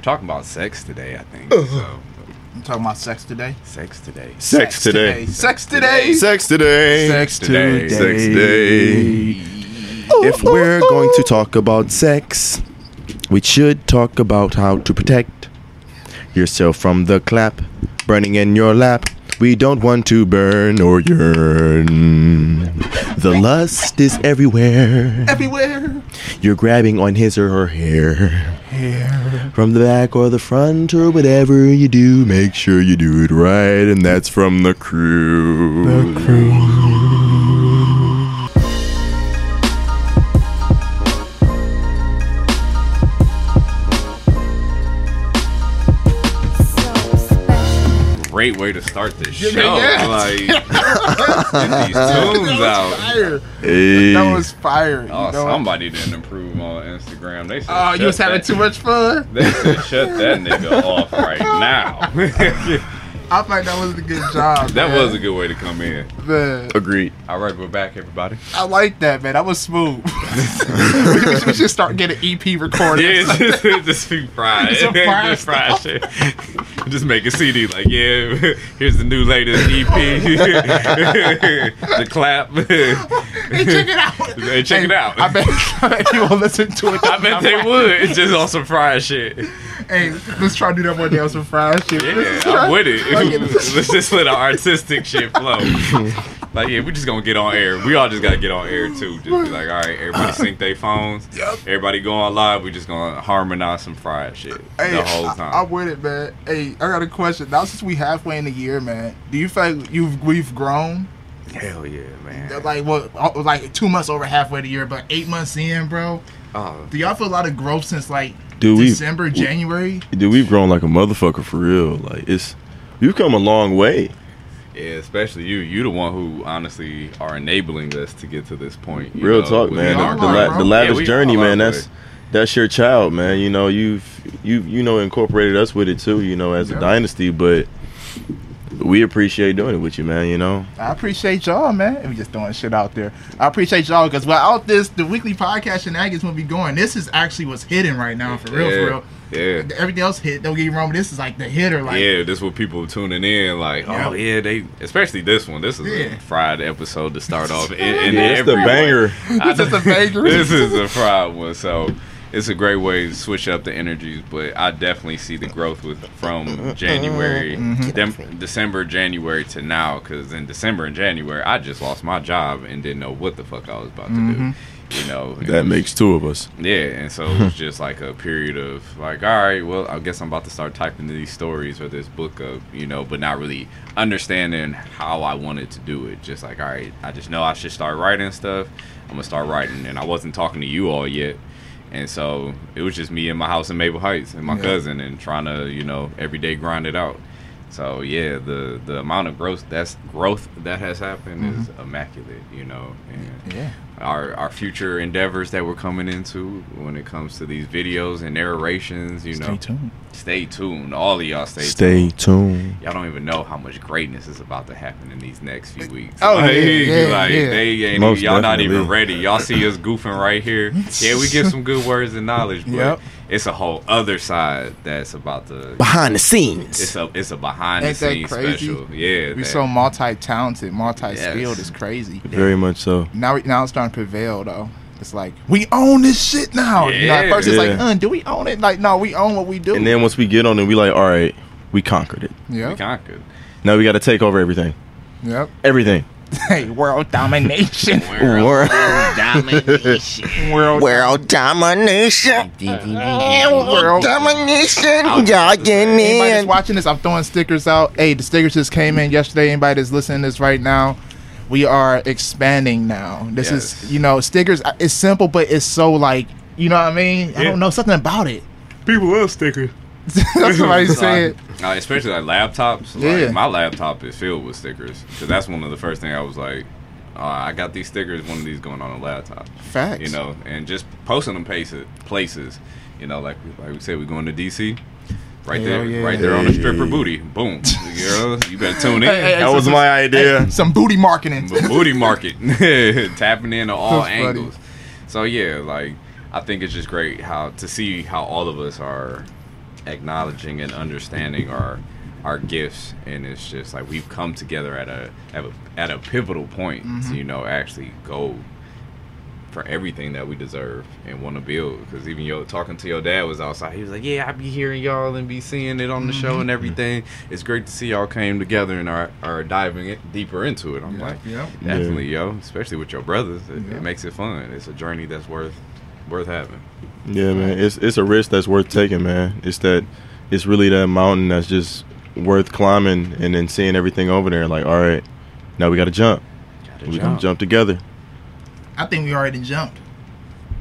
we're talking about sex today. I think. So, I'm talking about sex today. sex today. Sex today. Sex today. Sex today. Sex today. today. Sex today. If we're going to talk about sex, we should talk about how to protect yourself from the clap burning in your lap. We don't want to burn or yearn. The lust is everywhere. Everywhere. You're grabbing on his or her hair. Here. From the back or the front or whatever you do, make sure you do it right, and that's from the crew. Great way to start this show. Yeah. Like, get these tunes out. Hey. That was fire. You Oh, know what? somebody didn't improve on Instagram. They said, Oh, you was having that- too much fun. They said, shut that nigga off right now. I think that was a good job. that man. was a good way to come in. Man, Agreed. All right, we're back, everybody. I like that, man. That was smooth. we, should, we should start getting EP recorded. Yeah, just, just be fried. Some fried just fried shit. Just make a CD like, yeah, here's the new latest EP. the clap. Hey, check it out. Hey, check it out. I bet, I bet you will listen to it. I bet they would. It's just on some fried shit. Hey, let's try to do that one day on some fried shit. Yeah, I'm with it. Fucking- Let's just let our artistic shit flow. Like, yeah, we just gonna get on air. We all just gotta get on air too. Just be like, all right, everybody sync their phones. Yep. Everybody go on live. We just gonna harmonize some fried shit Hey, the whole I- time. I'm with it, man. Hey, I got a question. Now, since we halfway in the year, man, do you feel like you've we've grown? Hell yeah, man. Like what? uh, Like two months over halfway the year, but eight months in, bro. Oh, Do y'all feel a lot of growth since like Dude, we- December, January? Dude, we've grown like a motherfucker for real. Like it's, you've come a long way. yeah, especially you. You the one who honestly are enabling us to get to this point. you Real know, talk, man. The, the, la- the lavish we journey, man. That's that's your child, man. You know, you've you you know incorporated us with it too. You know, as Yeah. a dynasty, but we appreciate doing it with you, man. You know, I appreciate y'all, man. We just throwing shit out there. I appreciate y'all because without this, the weekly podcast and shenanigans will be going. This is actually what's hitting right now, for real, for real. Yeah. Everything else hit. Don't get me wrong, but this is like the hitter. Like, yeah, this is what people tuning in like. Oh Yeah. yeah, they especially this one. This is Yeah. a fried episode to start off. In, in yeah, it's the every way. banger. this is a banger. this is a fried one. So it's a great way to switch up the energies. But I definitely see the growth with from January, Mm-hmm. Dem- December, January to now. Because in December and January, I just lost my job and didn't know what the fuck I was about to Mm-hmm. do. You know, That was- makes two of us. yeah, and so it was just like a period of like, all right, well, I guess I'm about to start typing these stories or this book up, you know, but not really understanding how I wanted to do it. Just like, all right, I just know I should start writing stuff. I'm gonna start writing, and I wasn't talking to you all yet, and so it was just me in my house in Maple Heights and my Yeah. cousin, and trying to, you know, every day grind it out. So yeah, the the amount of growth that's growth that has happened is mm-hmm. immaculate, you know, and Yeah. our our future endeavors that we're coming into when it comes to these videos and narrations. You know, Stay tuned. Stay tuned. All of y'all stay. Stay tuned. tuned. Y'all don't even know how much greatness is about to happen in these next few weeks. Oh, yeah, like, yeah, like, yeah. they ain't Most even, y'all not even ready. Y'all see us goofing right here. Yeah, we get some good words and knowledge, but Yep. It's a whole other side that's about to. Behind the scenes. It's scenes. a it's a behind the Ain't that scenes crazy? special. Yeah, We're that- so multi-talented, multi-skilled. Yes. It's crazy. Very much so. Now, we, now it's starting to prevail though. It's like we own this shit now. You know, at first it's like, Yeah. uh, do we own it? Like, no, we own what we do. And then once we get on it, we like, all right, we conquered it. we conquered. Now we got to take over everything. yep. Everything. Hey, world domination. World, world. world domination. World domination. Anybody that's Y'all watching this, I'm throwing stickers out. Hey, the stickers just came in yesterday. Anybody that's listening to this right now, we are expanding now. This Yes. is, you know, stickers. uh, It's simple, but it's so like, you know what I mean? I don't know something about it. People love stickers. That's what I said. Uh, especially like laptops. Yeah. My laptop is filled with stickers. Cause that's one of the first thing I was like, uh, I got these stickers. One of these going on a laptop. Facts. You know, and just posting them places. Places. You know, like like we said, we're going to DC. Right there, yeah. right there on the stripper booty. Boom, girl, you better tune in. Hey, hey, That was my idea. Hey, some booty marketing. B- booty market, tapping in on all That's funny. angles. So yeah, like I think it's just great how to see how all of us are acknowledging and understanding our our gifts, and it's just like we've come together at a at a, at a pivotal point to mm-hmm. you know actually go for everything that we deserve and want to build. Because even yo talking to your dad was outside. He was like, "Yeah, I be hearing y'all and be seeing it on the show mm-hmm. and everything. It's great to see y'all came together and are are diving it deeper into it." I'm Yeah, like, yeah. definitely, yo, especially with your brothers, it, Yeah. it makes it fun. It's a journey that's worth worth having. Yeah, man. It's it's a risk that's worth taking, man. It's that it's really that mountain that's just worth climbing and then seeing everything over there. Like, all right, now we got to jump. We gotta We can jump together. I think we already jumped.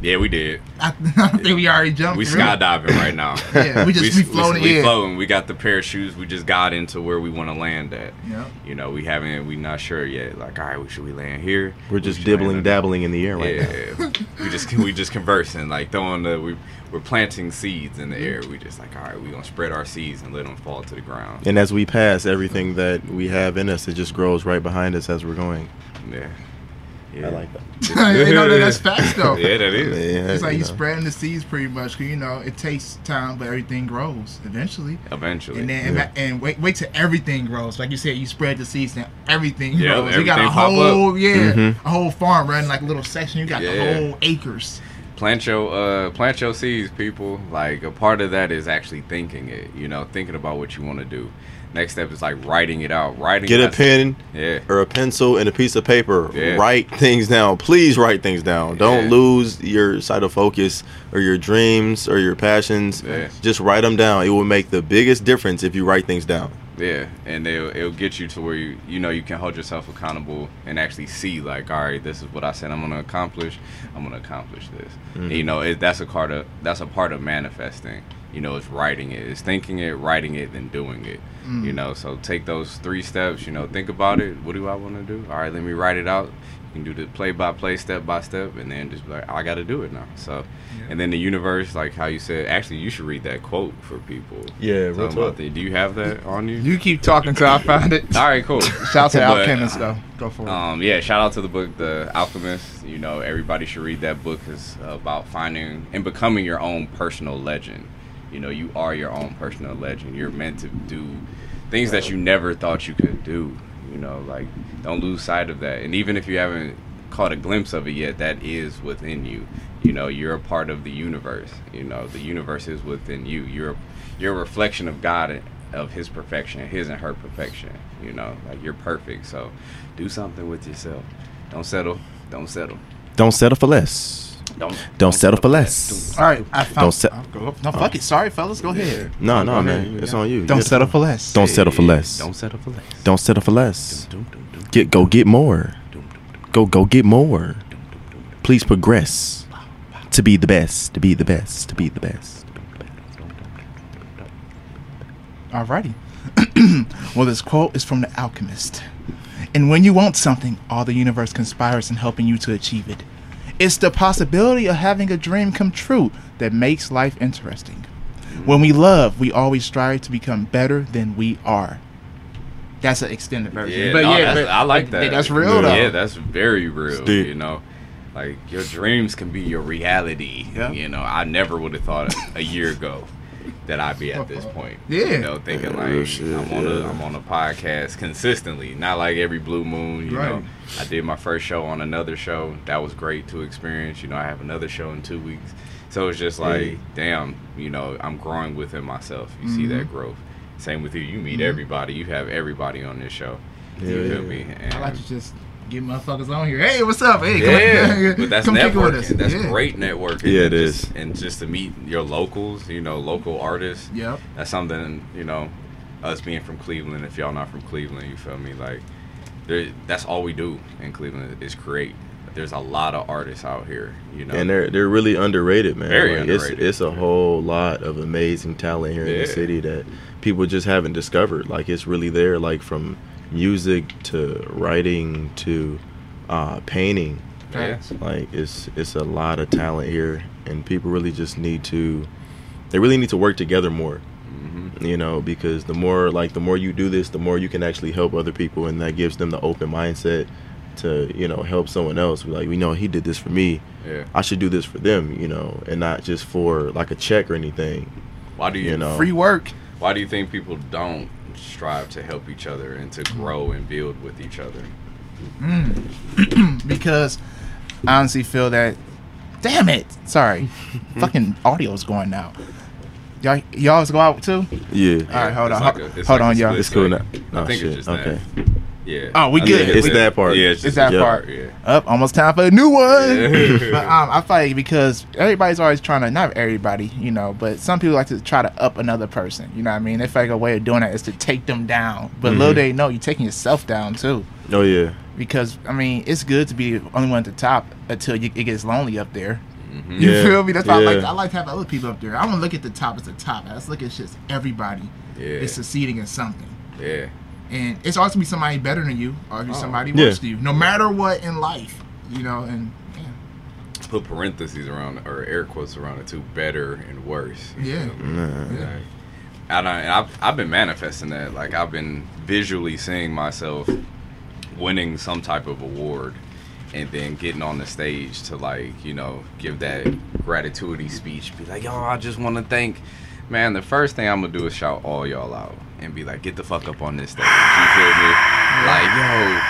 Yeah, we did. I, I think we already jumped. We for real. skydiving right now. Yeah, we just we, floating. we yeah. floating. We got the parachutes. We just got into where we want to land at. Yeah. You know, we haven't. We not sure yet. Like, all right, should we land here? We're just should dibbling, dabbling in the air right now. yeah, we just we just conversing, like throwing the we we're planting seeds in the mm-hmm. air. We just like, all right, we gonna spread our seeds and let them fall to the ground. And as we pass, everything that we have in us, it just grows right behind us as we're going. Yeah, yeah. I like that. you know that, that's facts though. Yeah, that is. Yeah, It's like you you know. spreading the seeds pretty much. Cause you know, it takes time, but everything grows eventually. Eventually, And then Yeah. and wait wait till everything grows. Like you said, you spread the seeds and everything Yeah, grows. you got a everything pop whole yeah, Mhm. a whole farm running like a little section. You got Yeah. the whole acres. plant your uh plant your seeds people like a part of that is actually thinking it you know thinking about what you want to do next step is like writing it out writing it. Get a pen yeah or a pencil and a piece of paper. Yeah. Write things down. Please write things down. Don't Yeah. lose your sight of focus or your dreams or your passions. Yeah. Just write them down. It will make the biggest difference if you write things down. yeah and it'll, it'll get you to where you you know you can hold yourself accountable and actually see like all right this is what i said i'm gonna accomplish i'm gonna accomplish this And, you know it, that's a part of that's a part of manifesting you know it's writing it it's thinking it writing it then doing it you know so take those three steps you know think about it what do i want to do all right let me write it out you can do the play by play step by step and then just be like i gotta do it now so and then the universe like how you said actually you should read that quote for people Yeah, real Talking talk. about the- do you have that on you You keep talking till I find it. all right, cool. Shout out to But, Alchemist though. Go for it. Um, yeah, shout out to the book, The Alchemist. You know, everybody should read that book. It's about finding and becoming your own personal legend. You know, you are your own personal legend. You're meant to do things that you never thought you could do. You know, like don't lose sight of that. And even if you haven't caught a glimpse of it yet, that is within you. You know, you're a part of the universe. You know, the universe is within you. You're you're a reflection of God and of His perfection, His and her perfection. You know, like you're perfect. So, do something with yourself. Don't settle. Don't settle. Don't settle for less. Don't Don't settle for less. All right, I found. Don't se- go- no, fuck it. Sorry, fellas. Go ahead. No, no, Go man. It's on you. Don't settle for less. Don't settle for less. Don't settle for less. Don't settle for less. Get go get more. Go go get more. Please progress to be the best. To be the best. To be the best. Alrighty. well, this quote is from The Alchemist. And when you want something, all the universe conspires in helping you to achieve it. It's the possibility of having a dream come true that makes life interesting. When we love, we always strive to become better than we are. That's an extended version. Yeah, but no, yeah, but- I like that. That's real though. Yeah, that's very real. It's. You know, like your dreams can be your reality. Yeah. You know, I never would have thought a year ago that I'd be at this point. Yeah. You know, thinking Yeah, like shit, I'm on a yeah. I'm on a podcast consistently, not like every blue moon. You Right. know, I did my first show on another show. That was great to experience. You know, I have another show in two weeks. So it's just like, Hey. damn, you know, I'm growing within myself. You see Mm-hmm. that growth. Same with you. You meet everybody. You have everybody on this show. you feel yeah. me? And I like to just get motherfuckers on here. Hey, what's up? Hey, yeah, come, but that's come kick it with networking. us. That's yeah. great networking. Yeah, and it just. And just to meet your locals, you know, local artists. Yep. That's something you know. Us being from Cleveland, if y'all not from Cleveland, you feel me? Like, there, that's all we do in Cleveland is create. There's a lot of artists out here, you know. And they're they're really underrated, man. Very Like, underrated. It's it's a whole lot of amazing talent here in the city that people just haven't discovered. Like it's really there. Like from music to writing to uh, painting. yeah. Like it's it's a lot of talent here, and people really just need to. They really need to work together more. hmm You know, because the more like the more you do this, the more you can actually help other people, and that gives them the open mindset to you know help someone else. Like we know he did this for me. Yeah. I should do this for them, you know, and not just for like a check or anything. Why do you, You know. Free work. Why do you think people don't strive to help each other and to grow and build with each other? Mm. because I honestly feel that. Damn it! Sorry, fucking audio's going now. Y'all, y'all go out too. Yeah. All right, hold It's on, like a- hold like on, y'all. It's cool now. second. Oh, I think shit. it's just okay. that. Yeah. Oh, we I good. think It's that part. Yeah, It's that Yeah. part. Yeah. Up, almost time for a new one. Yeah. but um, I feel like because everybody's always trying to, not everybody, you know, but some people like to try to up another person. You know what I mean? They feel like a way of doing that is to take them down. But little Mhm. they know, you're taking yourself down too. Oh yeah. Because I mean, it's good to be the only one at the top until you, it gets lonely up there. Mhm. You Yeah. feel me? That's why I like I like to have other people up there. I want to look at the top as the top. Let's look at just everybody Yeah. is succeeding in something. Yeah. And it's always gonna be somebody better than you, or be Oh. somebody Yeah. worse than you, no matter what in life, you know. And yeah, Put parentheses around or air quotes around it too. Better and worse. Yeah. feel? Nah. Yeah. Like, I, and I've, I've been manifesting that. Like I've been visually seeing myself winning some type of award, and then getting on the stage to like you know give that gratitude speech. Be like, yo, I just want to thank. Man, the first thing I'm gonna do is shout all y'all out and be like, get the fuck up on this stage. You feel me? Like, yo,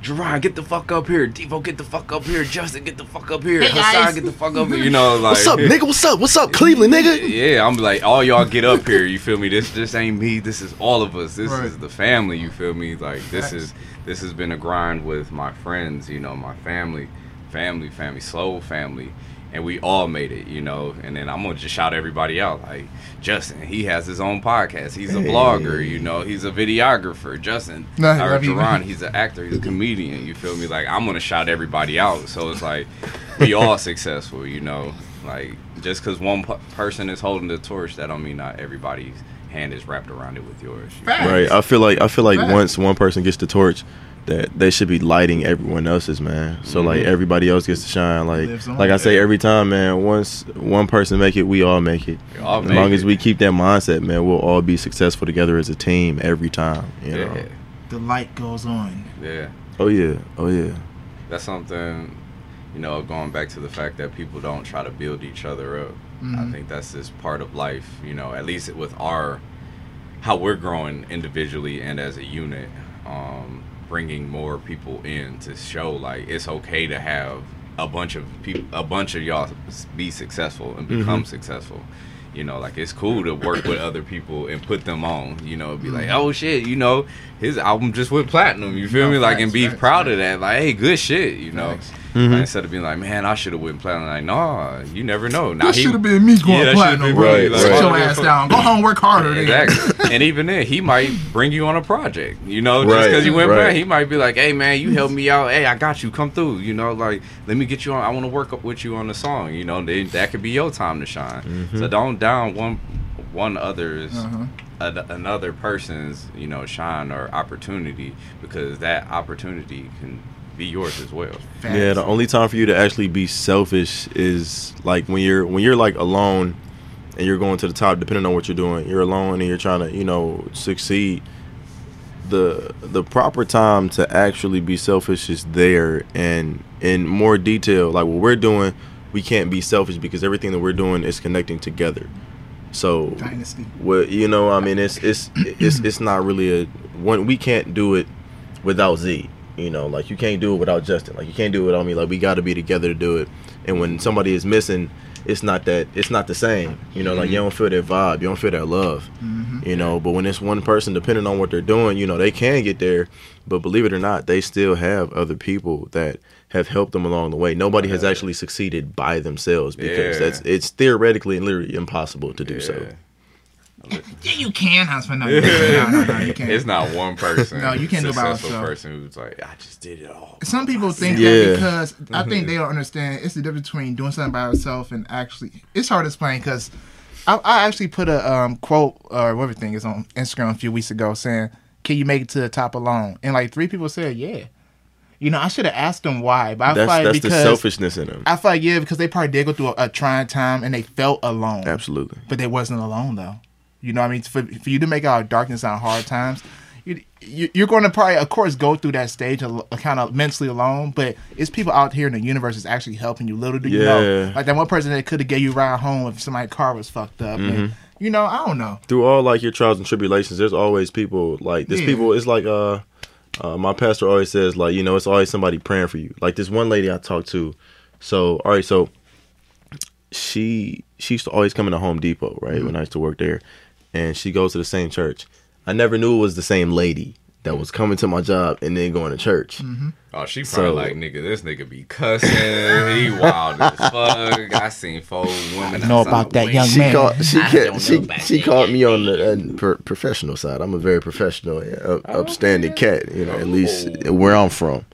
Jerron, get the fuck up here. Devo, get the fuck up here. Justin, get the fuck up here. Hey, Hassan, get the fuck up here. You know, like, What's up, nigga? What's up? What's up, Cleveland, nigga? yeah, I'm like, all y'all get up here. You feel me? This this ain't me. This is all of us. This Right. is the family. You feel me? Like this Facts. is this has been a grind with my friends. You know, my family, family, family, soul family, and we all made it. You know, and then I'm gonna just shout everybody out. Like Justin, he has his own podcast. He's a Hey. blogger. You know, he's a videographer. Justin, No, I or love. Jerron, he's an actor. He's a comedian. You feel me? Like I'm gonna shout everybody out. So it's like we all successful. You know, like just because one p- person is holding the torch, that don't mean not everybody's hand is wrapped around it with yours. you Facts. feel me? Right. I feel like I feel like Facts. once one person gets the torch, that they should be lighting everyone else's man. So like Mhm. everybody else gets to shine. Like like I say every time, man. Once one person make it, we all make it. All as make long it. as we keep that mindset, man, we'll all be successful together as a team every time. You know. Yeah, the light goes on. yeah. Oh yeah. Oh yeah. That's something. You know, going back to the fact that people don't try to build each other up. I Mhm. think that's just part of life. You know, at least with our how we're growing individually and as a unit. Um, bringing more people in to show like it's okay to have a bunch of people, a bunch of y'all be successful and become mm-hmm. successful. You know, like it's cool to work with other people and put them on. You know, be like, mm-hmm. oh shit, you know, his album just went platinum. You feel No, me? Like, and be facts, proud facts. of that. Like, hey, good shit. You know, Facts. Mhm. Like, instead of being like, man, I should have went platinum. Like, nah, you never know. Now That should have been me going Yeah, that platinum, should've bro. been me, like, Sit your oh, ass down. Go home, work harder. then. Exactly. and even then, he might bring you on a project. You know, just Right, because you went right. back, he might be like, "Hey, man, you helped me out. Hey, I got you. Come through. You know, like let me get you on. I want to work up with you on the song. You know, then that could be your time to shine. Mhm. So don't down one one other's Uh-huh. another person's you know shine or opportunity because that opportunity can be yours as well. Yeah, the only time for you to actually be selfish is like when you're when you're like alone and you're going to the top depending on what you're doing. You're alone and you're trying to, you know, succeed. The the proper time to actually be selfish is there and in more detail, like what we're doing, we can't be selfish because everything that we're doing is connecting together. So Dynasty. what you know, I mean, it's it's it's it's not really a one. We can't do it without Z. You know, like you can't do it without Justin. Like you can't do it without me. Like we got to be together to do it. And when somebody is missing, it's not that it's not the same. You know, like you don't feel that vibe. You don't feel that love. Mhm. You know, but when it's one person, depending on what they're doing, you know, they can get there. But believe it or not, they still have other people that have helped them along the way. Nobody has actually succeeded by themselves because Yeah. that's it's theoretically and literally impossible to do so. Yeah. Yeah, you can. I was like, no, you can't. no, no, no, you can't. It's not one person. No, you can't do it by yourself. person who's like, I just did it all. Some people think Yeah. that because I think they don't understand. It's the difference between doing something by yourself and actually. It's hard to explain because I, I actually put a um, quote or whatever thing is on Instagram a few weeks ago saying, "Can you make it to the top alone?" And like three people said, "Yeah." You know, I should have asked them why, but I feel like that's the because selfishness in them. I feel like yeah, because they probably did go through a, a trying time and they felt alone. Absolutely. but they wasn't alone though. You know, what I mean, for, for you to make out darkness on hard times, you, you you're going to probably, of course, go through that stage kind of mentally alone. But it's people out here in the universe that's actually helping you. Little do you know, like that one person that could have gave you a ride home if somebody's car was fucked up. Mm-hmm. And you know, I don't know. through all like your trials and tribulations, there's always people like there's Yeah. people. It's like uh, uh, my pastor always says like you know it's always somebody praying for you. Like this one lady I talked to. So all right, so she she used to always come into Home Depot right when I used to work there, and she goes to the same church. I never knew it was the same lady that was coming to my job and then going to church. Oh, she probably So- like nigga. This nigga be cussing. he wild as fuck. I seen four women. I know about that window. young She man. called. She I ca- don't she she that called me on the uh, per- professional side. I'm a very professional, uh, upstanding cat. You know, at least where I'm from.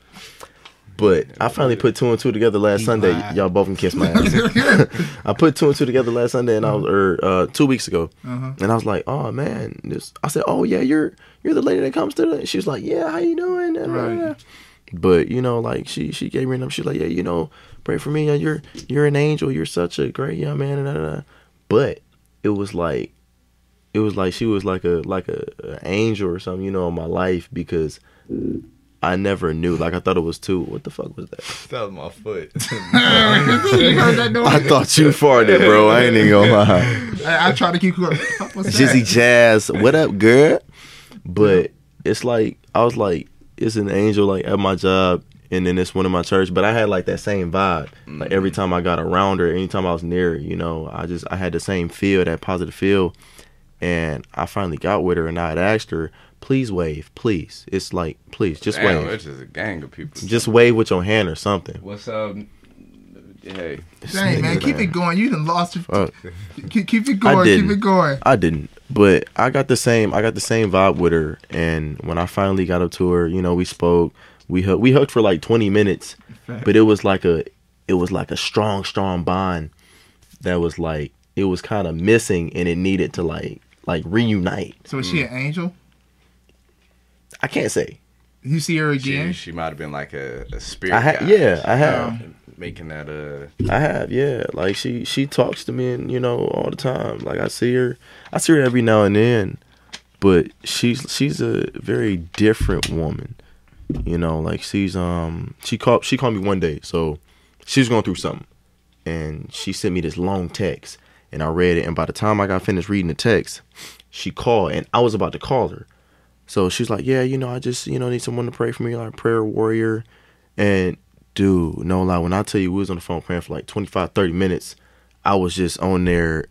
But I finally put two and two together last He Sunday. lied. Y'all both can kiss my ass. I put two and two together last Sunday, and I was or uh, two weeks ago, uh-huh. and I was like, "Oh man!" This I said, "Oh yeah, you're you're the lady that comes to the." She was like, "Yeah, how you doing?" And, uh, Right. But you know, like she she gave me a number. She's like, "Yeah, you know, pray for me. You're you're an angel. You're such a great young man." And da, da, da. but it was like it was like she was like a like a, a angel or something, you know, in my life because I never knew. Like I thought it was two. What the fuck was that? That was my foot. you heard that noise? I thought you farted, bro. I ain't even gonna lie. I, I try to keep going. Jizzy? Jazz, what up, girl? But it's like I was like, it's an angel like at my job, and then it's one in my church. But I had like that same vibe. Like every mm-hmm. time I got around her, anytime I was near her, you know, I just I had the same feel, that positive feel. And I finally got with her, and I had asked her, please wave, please. It's like, please, just Damn, wave, it's just a gang of people. just wave with your hand or something. What's up? Hey, Dang, man, keep it going. You done lost your. Fuck. Keep, keep it going. didn't. Keep it going. I didn't, but I got the same. I got the same vibe with her, and when I finally got up to her, you know, we spoke. We hooked. we hooked for like twenty minutes, but it was like a it was like a strong, strong bond that was like it was kind of missing, and it needed to like like reunite. So is she an mm. angel? I can't say. You see her again? she might have been like a, a spirit. I ha- guide. yeah, I have. Um, making that uh. I have, yeah. Like she she talks to me and you know all the time. Like I see her I see her every now and then. But she's she's a very different woman. You know, like she's um she called she called me one day, so she was going through something. And she sent me this long text and I read it and by the time I got finished reading the text, she called and I was about to call her. So she's like, Yeah, you know, I just, you know, need someone to pray for me, like prayer warrior. And dude, no lie, when I tell you we was on the phone praying for like 25, 30 minutes, I was just on there,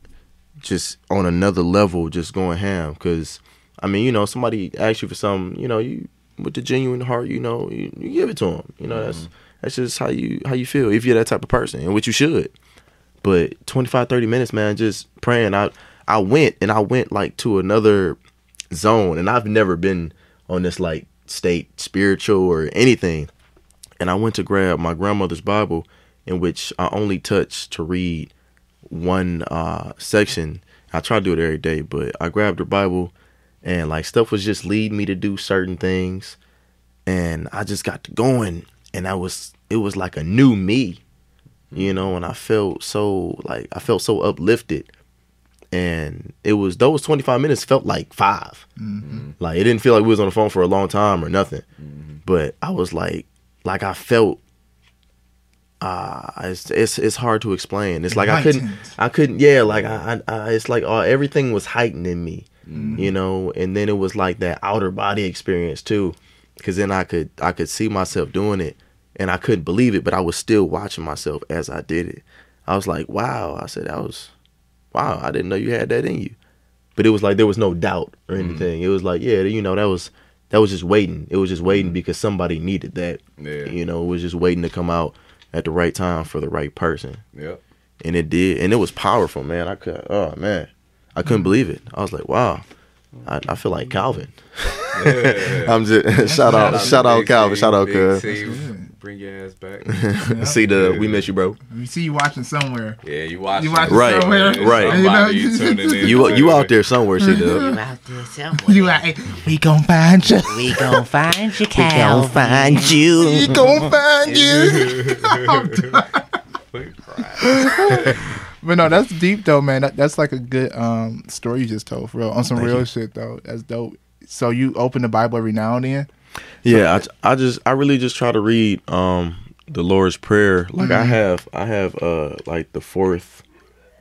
just on another level, just going ham. Cause I mean, you know, somebody asks you for something, you know, you with the genuine heart, you know, you, you give it to them. You know, that's mm-hmm. that's just how you how you feel if you're that type of person, and which you should. But 25, 30 minutes, man, just praying. I I went and I went like to another zone, and I've never been on this like state spiritual or anything. And I went to grab my grandmother's Bible, in which I only touched to read one uh, section. I try to do it every day, but I grabbed her Bible, and like stuff was just leading me to do certain things, and I just got to going, and I was it was like a new me, you know, and I felt so like I felt so uplifted, and it was those twenty five minutes felt like 5 like it didn't feel like we was on the phone for a long time or nothing, but I was like like I felt uh it's it's it's hard to explain. It's like I couldn't I couldn't yeah, like I, I, I it's like uh, everything was heightened in me. You know, and then it was like that outer body experience too cuz then I could I could see myself doing it and I couldn't believe it, but I was still watching myself as I did it. I was like, "Wow." I said, "That was wow, I didn't know you had that in you." But it was like there was no doubt or anything. It was like, yeah, you know, that was that was just waiting. It was just waiting because somebody needed that. Yeah. You know, it was just waiting to come out at the right time for the right person. Yep. And it did. And it was powerful, man. I could oh man. I couldn't believe it. I was like, wow. I, I feel like Calvin. Yeah. I'm just shout out shout out Calvin. Shout out cuz. Cuz. Bring your ass back. See the we miss you, bro. We see you watching somewhere. Yeah, you watching. You watching Right, somewhere. right. You know, Somebody you tuning in. You you out there somewhere, see the. You dub. out there somewhere. You like, we gon' find you. We gon' find you, Calvin. you. We gon' find you. But no, that's deep though, man. That, that's like a good um story you just told, for real. On some Thank real you. shit though. That's dope. So you open the Bible every now and then. Yeah, I, I just I really just try to read um the Lord's prayer. Like I have I have uh like the fourth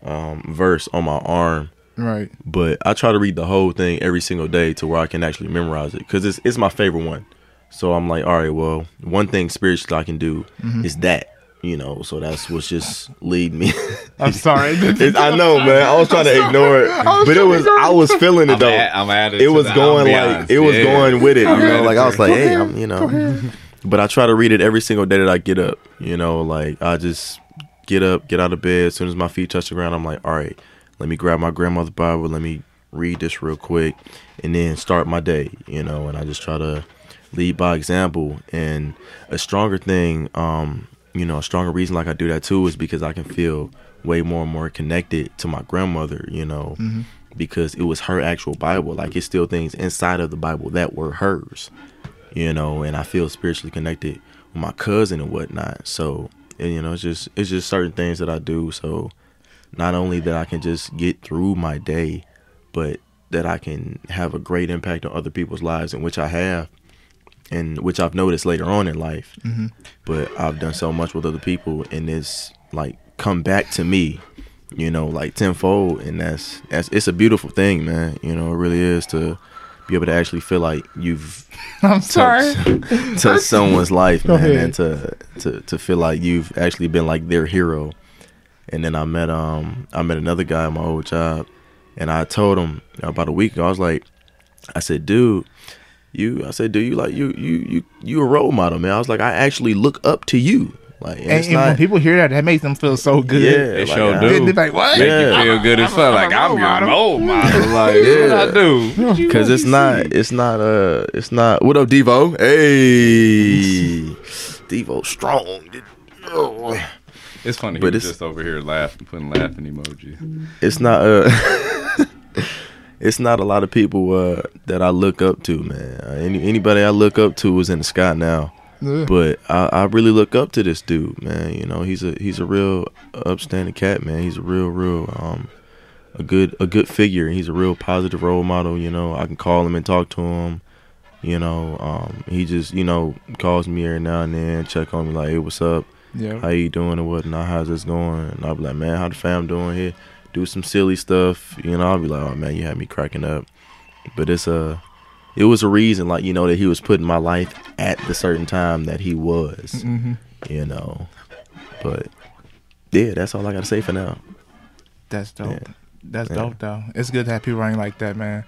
um verse on my arm Right. but I try to read the whole thing every single day to where I can actually memorize it because it's it's my favorite one. So I'm like, all right, well, one thing spiritually I can do Mm-hmm. is that, you know. So that's what's just lead me. I'm sorry. I know, man. I was trying to ignore it, but it was I was feeling it I'm, though. at, I'm at it it was going like it was Yeah. going with it. You know, like I was like, hey, I'm, you know. But I try to read it every single day that I get up. You know, like I just get up, get out of bed. As soon as my feet touch the ground, I'm like, all right, let me grab my grandmother's Bible. Let me read this real quick, and then start my day. You know, and I just try to lead by example. And a stronger thing, um, you know, a stronger reason like I do that too is because I can feel way more and more connected to my grandmother. You know, mm-hmm. because it was her actual Bible. Like it's still things inside of the Bible that were hers you know, and I feel spiritually connected with my cousin and whatnot. So, and, you know, it's just it's just certain things that I do. So, not only that I can just get through my day, but that I can have a great impact on other people's lives, in which I have, and which I've noticed later on in life. But I've done so much with other people, and it's like come back to me, you know, like tenfold, and that's that's it's a beautiful thing, man. You know, it really is to be able to actually feel like you've I'm sorry. to someone's life, man, and to, to to feel like you've actually been like their hero. And then I met um I met another guy at my old job, and I told him about a week ago. I was like, I said, dude, you. I said, do you like you you you you a role model, man? I was like, I actually look up to you. Like, and And, it's and when people hear that, that makes them feel so good. yeah, They like, sure I- do. They- They're like, what? Make Yeah. you feel good as fuck. Like I'm your model. role model. Like Yeah. what I do. Cause it's not, it's not, uh, it's not. What up, Devo? Hey, Devo, strong. Oh. It's funny. But But it's it's- just over here laughing, putting laughing emojis. it's not uh it's not a lot of people uh that I look up to, man. Uh, any anybody I look up to is in the sky now. Yeah. But I, I really look up to this dude, man. You know, he's a he's a real upstanding cat, man. He's a real, real um a good a good figure. He's a real positive role model, you know. I can call him and talk to him. You know, um, he just, you know, calls me every now and then, check on me like, hey, what's up? Yeah. how you doing and whatnot, how's this going? And I'll be like, man, how the fam doing here? Do some silly stuff, you know. I'll be like, oh man, you had me cracking up. But it's a, it was a reason, like you know, that he was putting my life at the certain time that he was, hmm you know. But yeah, that's all I gotta say for now. That's dope. Yeah. That's Yeah. dope though. It's good to have people running like that, man.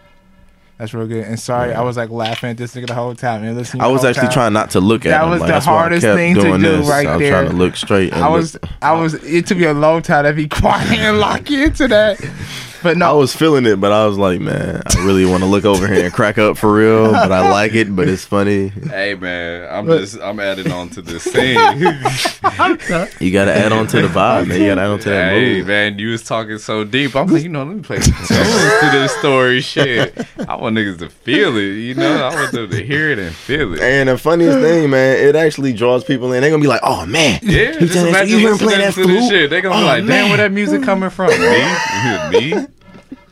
That's real good. And sorry, Yeah. I was like laughing at this nigga the whole time and listening. I was actually time. trying not to look at That him. was like, the hardest thing to do this. right I was there. trying to look straight. And I was, look- I was. It took me a long time to be quiet and lock into that. But no, I was feeling it, but I was like, man, I really want to look over here and crack up for real. But I like it, but it's funny. Hey man, I'm But- just I'm adding on to this scene. You gotta add on to the vibe, man. You gotta add on to that hey mood. man, you was talking so deep. I'm like, you know, let me play some tunes to this story. Shit, I want niggas to feel it. You know, I want them to hear it and feel it. And the funniest thing, man, it actually draws people in. They're gonna be like, "Oh man, Yeah, just imagine you hear him play listening that to this flute? shit. They gonna be Oh, like, damn, man. where that music coming from? Me? Me?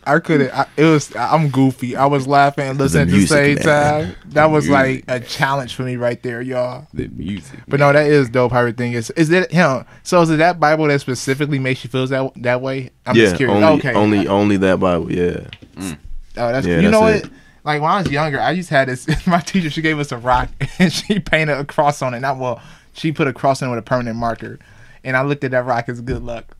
I couldn't. I, it was. I'm goofy. I was laughing and listening at the same man. time. That was Music. like a challenge for me right there, y'all. The music. But no, that is dope. How everything is. Is it him? So is it that Bible that specifically makes you feel that that way? I'm yeah, just curious. only, okay. only, only that Bible. Yeah, mm. Oh, that's Yeah, you know that's what? Like when I was younger, I just had this. My teacher she gave us a rock and she painted a cross on it. Not well, she put a cross on it with a permanent marker, and I looked at that rock as good luck.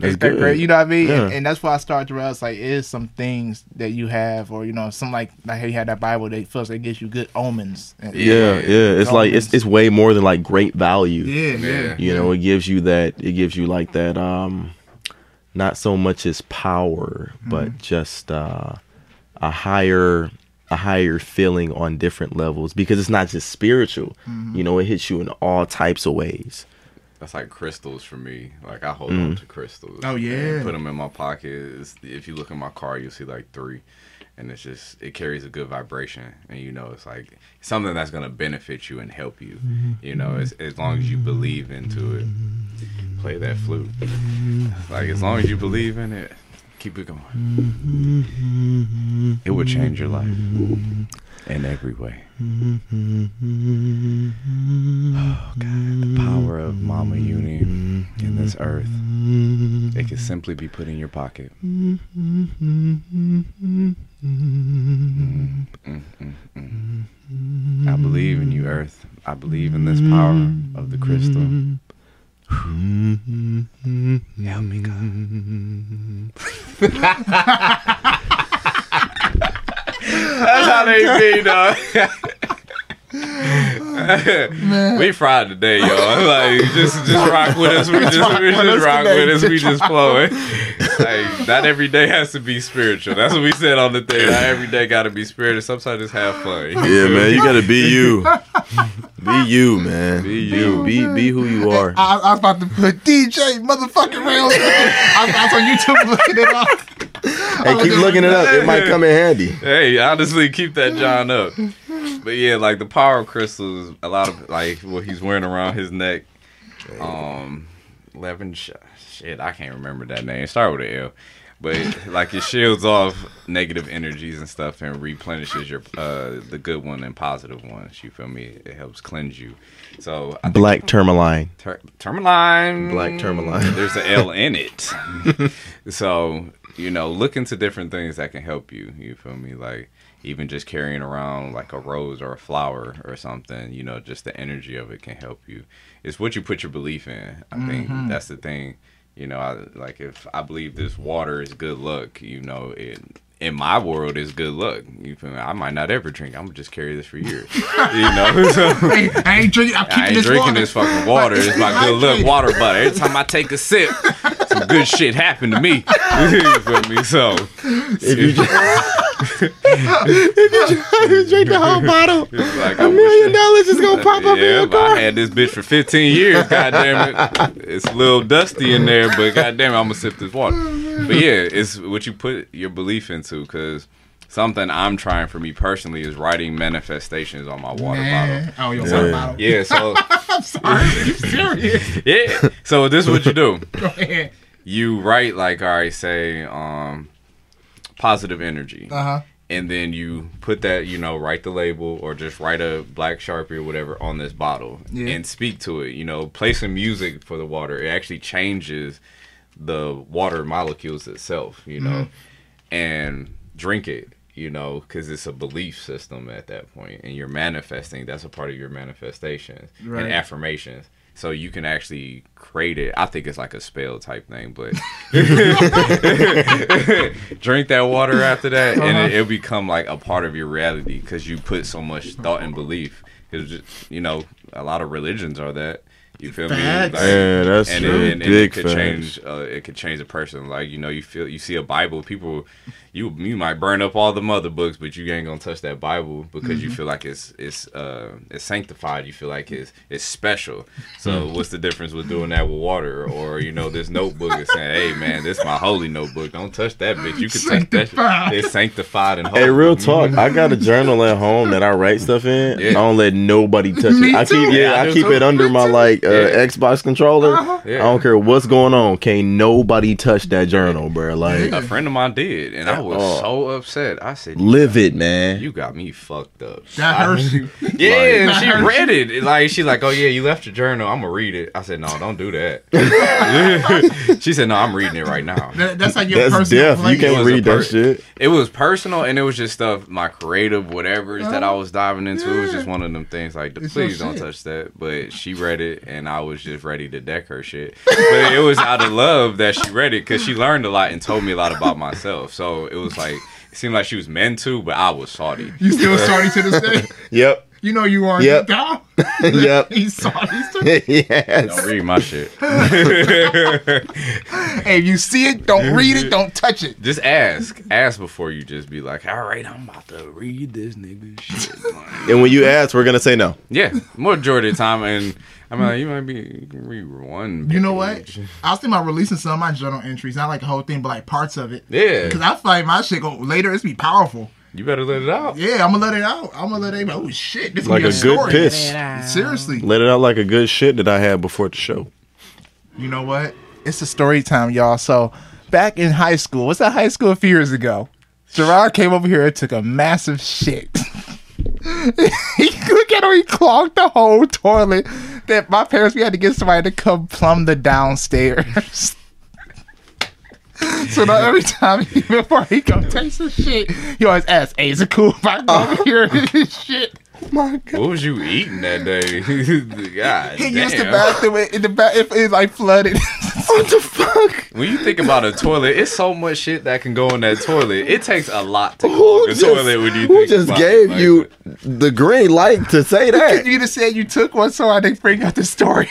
That's Is that good. great? You know what I mean? Yeah. And, and that's why I started to realize like it is some things that you have, or you know, some like like you had that Bible that feels like gives you good omens. And- yeah, yeah. It's like it's it's way more than like great value. yeah, Yeah. yeah. You know, it gives you that. It gives you like that. Um, not so much as power, but just uh, a higher a higher feeling on different levels because it's not just spiritual. You know, it hits you in all types of ways. That's like crystals for me. Like I hold Mm. on to crystals. Oh, yeah. Put them in my pocket. It's- if you look in my car, you'll see like three, and it's just it carries a good vibration, and you know it's like something that's gonna benefit you and help you. Mm-hmm. You know, as as long as you believe into it, mm-hmm. play that flute. Mm-hmm. Like as long as you believe in it, keep it going. It will change your life. In every way. Mm-hmm. Oh God, the power of Mama Uni in mm-hmm. this earth. It can mm-hmm. simply be put in your pocket. I believe in you, Earth. I believe in this power of the crystal. Help me, God. That's how they be, dog. we fried today, y'all. Like just just rock with us. We just, we just rock with us. We just flowing. Like not every day has to be spiritual. That's what we said on the thing. Not every day got to be spiritual. Sometimes just have fun. Yeah, man, you gotta be you. Be you, man. Be you. Be be who you are. I, I was about to put DJ motherfucking rails. I, was- I was on YouTube looking it up. Hey, keep looking it up. It might come in handy. Hey, honestly, keep that John up. But yeah, like the power crystals, a lot of like what he's wearing around his neck. Um, eleven shit, I can't remember that name. Start with an L. But like it shields off negative energies and stuff and replenishes your uh the good one and positive ones. You feel me? It helps cleanse you. So I Black tourmaline. Ter- tourmaline. Black tourmaline. There's an L in it. so, you know, look into different things that can help you. You feel me? Like even just carrying around like a rose or a flower or something, you know, just the energy of it can help you. It's what you put your belief in. I think mm-hmm. that's the thing. You know, I, like if I believe this water is good luck, you know, it in my world is good luck. You feel me? I might not ever drink. I'm gonna just carry this for years. you know, so Hey, I ain't drinking. I'm keeping I ain't this drinking water. this fucking water. It's my good luck water bottle. Every time I take a sip, some good shit happened to me. you feel me? So If you just, if you drink the whole bottle, it's like a I wish million dollars is gonna pop up in Yeah, your but car. I had this bitch for 15 years. God damn it, it's a little dusty in there, but god damn it, I'm gonna sip this water. But yeah, it's what you put your belief into because. Something I'm trying for me personally is writing manifestations on my water Man. bottle. Oh, yo, Yeah. water bottle. Yeah, so I'm sorry. You serious? yeah, so this is what you do. Go ahead. you write like all right say um positive energy Uh huh. and then you put that you know write the label or just write a black sharpie or whatever on this bottle Yeah. and speak to it you know play some music for the water it actually changes the water molecules itself you know and drink it you know because it's a belief system at that point and you're manifesting that's a part of your manifestations Right. and affirmations so you can actually create it i think it's like a spell type thing but drink that water after that and Uh-huh. it, it'll become like a part of your reality because you put so much thought and belief because you know a lot of religions are that you feel Facts. me Like, Yeah, that's and, true. it, and, and Big it could facts. change uh, it could change a person like you know you feel you see a bible people you you might burn up all the mother books but you ain't gonna touch that bible because Mm-hmm. you feel like it's it's uh it's sanctified you feel like it's it's special so Hmm. what's the difference with doing that with water or you know this notebook is saying hey man this my holy notebook don't touch that bitch you can touch that shit. it's sanctified and holy Hey, real talk. I got a journal at home that I write stuff in. Yeah. I don't let nobody touch Me it. I keep yeah, Yeah, I I, keep too. it under my like uh, Yeah. Xbox controller. Yeah. I don't care what's going on. Can't nobody touch that journal, bro. Like a friend of mine did and i was Oh. so upset i said "Livid, man. you got me fucked up That hurts you. Yeah, and she read it. It, Like she's like, "Oh yeah, you left your journal. I'm gonna read it." I said, "No, don't do that." she said, "No, I'm reading it right now." That, that's like your That's personal death. You place. It was can't read per- that shit. It was personal, and it was just stuff my creative whatever's that I oh. was diving into. It was just one of them things like, It's "Please don't shit. touch that." But she read it, and I was just ready to deck her shit. But it was out of love that she read it because she learned a lot and told me a lot about myself. So it was like. It seemed like she was meant to, but I was salty. You still salty to this day? Yep. You know you are. Yep. Down. yep. He's salty. too. yes. Don't read my shit. hey, if you see it, don't read it. Don't touch it. Just ask. Ask before you just be like, all right, I'm about to read this nigga shit. And when you ask, we're gonna say no. yeah, majority of the time. And I'm like, you might be, you can read one. You know what? page. I was thinking about releasing some of my journal entries, not like the whole thing, but like parts of it. Yeah. Because I feel like my shit go later. It's be powerful. You better let it out. Yeah, I'm gonna let it out. I'm gonna let it. Oh shit, this Like gonna a be a good story. piss. Seriously. Let it out like a good shit that I had before the show. You know what? It's a story time, y'all. So back in high school, what's that high school a few years ago? Gerard came over here and took a massive shit. Look at how he clogged the whole toilet. That my parents we had to get somebody to come plumb the downstairs. so now every time he, before he come take some shit, he always asks, "Hey, is it cool if I go uh-huh. over here and this shit?" My God. What was you eating that day? God He used the damn. bathroom in the bath. If it's like flooded. What the fuck? When you think about a toilet, it's so much shit that can go in that toilet. It takes a lot to Who clog a just, toilet when you who think just about gave it. Like, you the green light to say that? you just said you took one, so I didn't bring out the story.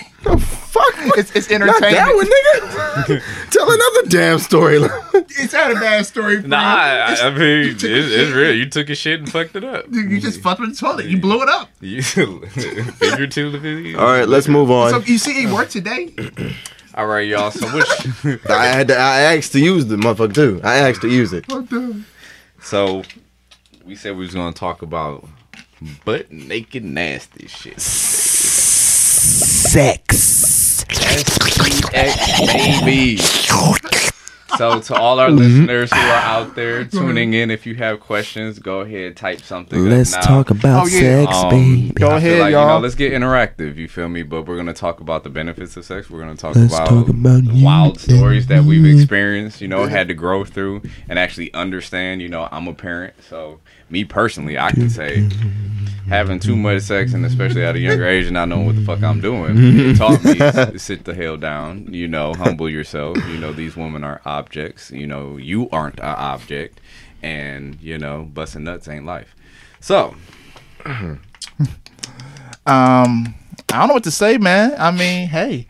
The fuck? It's, it's Not that one, nigga. Tell another damn story. It's not a bad story. For Nah, I. I mean, it's, it's real. You took a shit and fucked it up. You just fucked with the toilet. You blew it up. You figuratively. All right, let's move on. So you see, it worked today. All right, y'all. So which? I had to, I asked to use the motherfucker too. I asked to use it. So we said we was gonna talk about butt naked nasty shit. Sex. SPX. So to all our listeners who are out there tuning in, if you have questions, go ahead type something. Let's now. talk about Oh, yeah. sex, Um, baby. Go ahead, like, y'all. You know, let's get interactive. You feel me? But we're gonna talk about the benefits of sex. We're gonna talk Let's about, talk about you wild stories that we've experienced. You know, had to grow through and actually understand. You know, I'm a parent, so me personally, I can say having too much sex and especially at a younger age and not knowing what the fuck I'm doing, it taught me s- sit the hell down. You know, humble yourself. You know, these women are objects. You know, you aren't an object, and you know, busting nuts ain't life. So. Um, I don't know what to say, man. I mean, hey,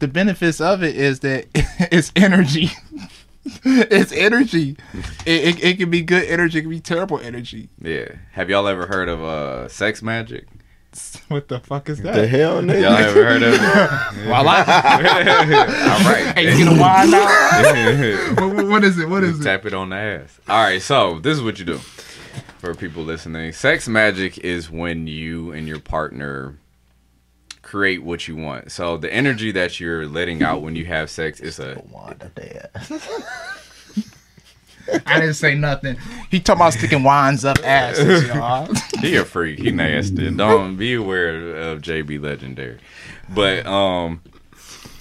the benefits of it is that it's energy. it's energy. It, it, it can be good energy. It can be terrible energy. Yeah. Have y'all ever heard of uh sex magic? What the fuck is that? The hell, nigga. Y'all ever heard of it? Well, I, All right. hey, you get a wine out? what, what- what is it? What is it? Tap it on the ass. All right, so this is what you do for people listening. Sex magic is when you and your partner create what you want. So the energy that you're letting out when you have sex is a I didn't say nothing. He talking about sticking wines up asses, y'all. he a freak. He nasty. Don't be aware of JB Legendary. But um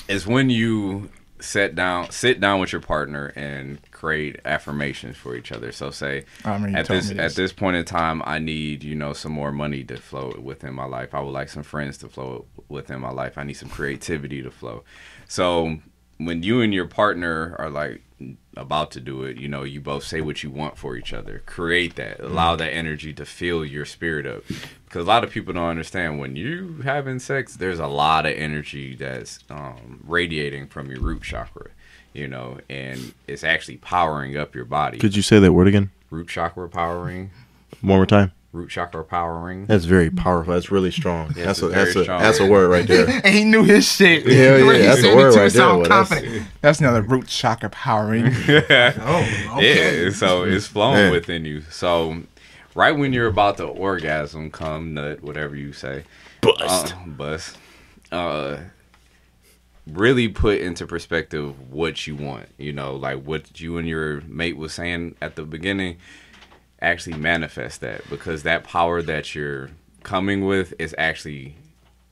it's when you sit down sit down with your partner and create affirmations for each other. So say I you at told this at this. this point in time I need, you know, some more money to flow within my life. I would like some friends to flow within my life. I need some creativity to flow. So when you and your partner are like about to do it, you know, you both say what you want for each other. Create that. Allow that energy to fill your spirit up. Because a lot of people don't understand when you having sex, there's a lot of energy that's um, radiating from your root chakra, you know, and it's actually powering up your body. Could you say that word again? root chakra powering, One more time. root chakra powering. That's very powerful. That's really strong. Yes, that's a that's very a strong. that's a word right there. And he knew his shit. Hell The way yeah, that's a said it word right there. Well, that's- That's another root chakra powering. oh, okay. Yeah, so it's flowing Man. within you. So right when you're about to orgasm, come, nut, whatever you say, Bust. uh, bust, uh, really put into perspective what you want. You know, like what you and your mate was saying at the beginning. Actually manifest that because that power that you're coming with is actually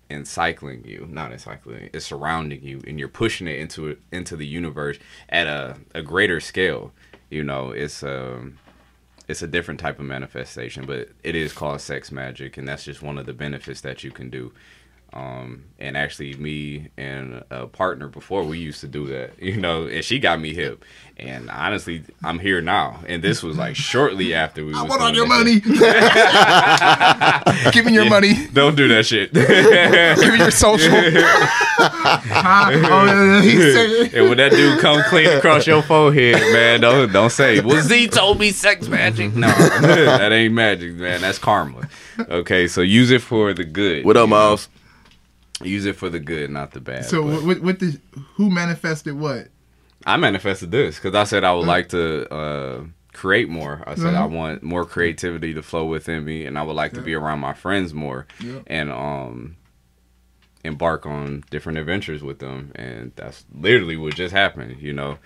encycling you, not encycling, it's surrounding you, and you're pushing it into into the universe at a, a greater scale. You know, it's um it's a different type of manifestation, but it is called sex magic, and that's just one of the benefits that you can do. Um, and actually, me and a partner before we used to do that, you know, and she got me hip. And honestly, I'm here now, and this was like shortly after we. I was want all your that money. Give me your shit. money. Don't do that shit. Give me your social. Huh? Oh, yeah, he said- And when that dude come clean across your forehead, man, don't don't say, "Well, Z told me sex magic." No, that ain't magic, man. That's karma. Okay, so use it for the good. What up, you know? Miles? Use it for the good, not the bad. So but what, what the who manifested what? I manifested this because I said I would like to uh, create more. I said I want more creativity to flow within me, and I would like to be around my friends more, Yeah. and um, embark on different adventures with them. And that's literally what just happened. You know,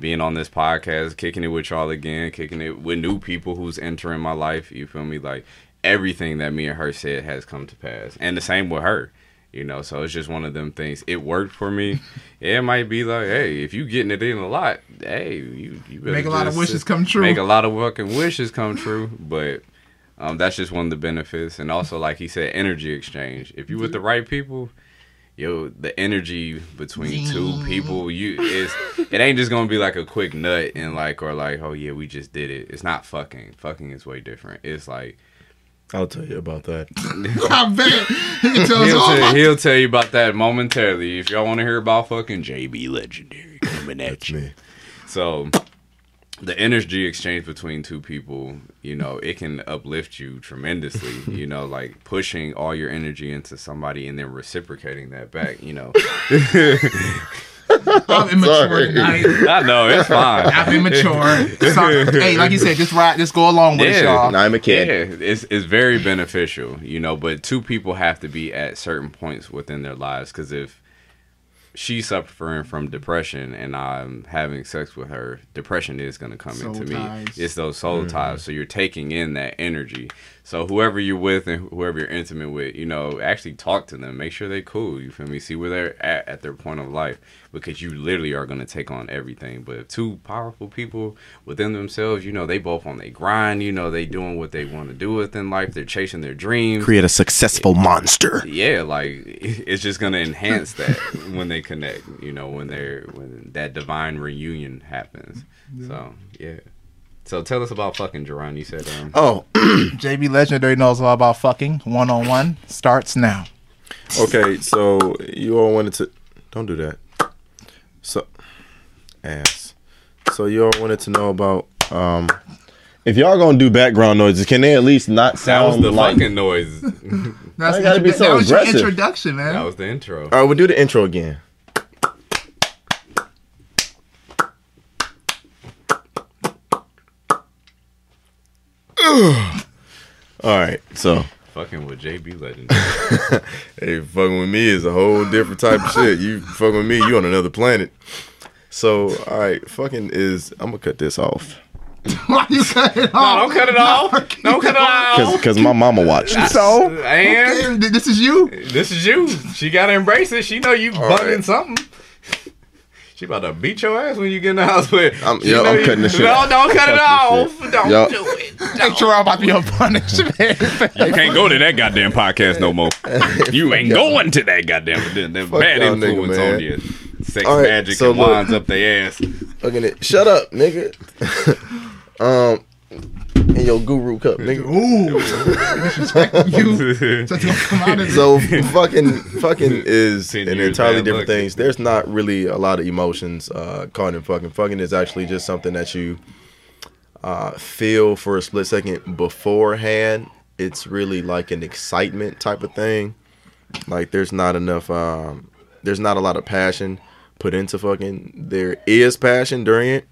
being on this podcast, kicking it with y'all again, kicking it with new people who's entering my life. You feel me? Like everything that me and her said has come to pass, and the same with her. You know, so it's just one of them things. It worked for me. it might be like, hey, if you getting it in a lot, hey, you, you better Make a lot of wishes come true. Make a lot of fucking wishes come true. But um, that's just one of the benefits, and also like he said, energy exchange. If you with the right people, yo, the energy between two people, you is it ain't just gonna be like a quick nut and like or like, oh yeah, we just did it. It's not fucking. Fucking is way different. It's like I'll tell you about that. I bet he can tell us he'll all tell, about he'll tell you about that momentarily. If y'all want to hear about fucking JB Legendary coming at That's you. me. So the energy exchange between two people, you know, it can uplift you tremendously, you know, like pushing all your energy into somebody and then reciprocating that back, you know. I'm immature tonight. I know, it's fine. I'm immature. So, hey, like you said, just ride, just go along with it, y'all. I'm a kid. Yeah, it's it's very beneficial, you know. But two people have to be at certain points within their lives because if she's suffering from depression and I'm having sex with her, depression is going to come Soul into me. It's those soul mm-hmm. ties. So you're taking in that energy. So whoever you're with and whoever you're intimate with, you know, actually talk to them. Make sure they cool. You feel me? See where they're at at their point of life because you literally are going to take on everything. But if two powerful people within themselves, you know, they both on their grind. You know, they doing what they want to do within life. They're chasing their dreams Create a successful monster. yeah like it's just gonna enhance that when they connect you know when they're when that divine reunion happens so yeah so tell us about fucking Jerron. You said um Oh, JB Legendary knows all about fucking. One on one starts now. okay. So you all wanted to. Don't do that. So, ass. So you all wanted to know about. Um, if y'all gonna do background noises, can they at least not that was sound the like? fucking noise That's I gotta be so that was your introduction, man. that was the intro All right, we'll do the intro again. All right, so fucking with JB Legend hey, fucking with me is a whole different type of shit. You fucking with me, you on another planet. So, all right, fucking is I'm gonna cut this off Why you cut it no off? don't cut it off don't cut it off because my mama watched. So, and okay, this is you. this is you she gotta embrace it she know you bugging right. something She about to beat your ass when you get in the house with. I'm- yo, I'm cutting this shit No, don't cut it off. Don't Yo. do it. Make sure I'm about to be a punishment. You can't go to that goddamn podcast no more. You ain't going to that goddamn that, that bad y'all nigga, influence on you. Sex All right, magic so and look. wands up their ass. Fucking it. Shut up, nigga. um, in your guru cup, nigga. Ooh, you. So you come out of So fucking fucking is Ten an years entirely different things. There's not really a lot of emotions uh, caught in fucking. Fucking is actually just something that you uh, feel for a split second beforehand. It's really like an excitement type of thing. Like there's not enough. Um, there's not a lot of passion put into fucking. There is passion during it,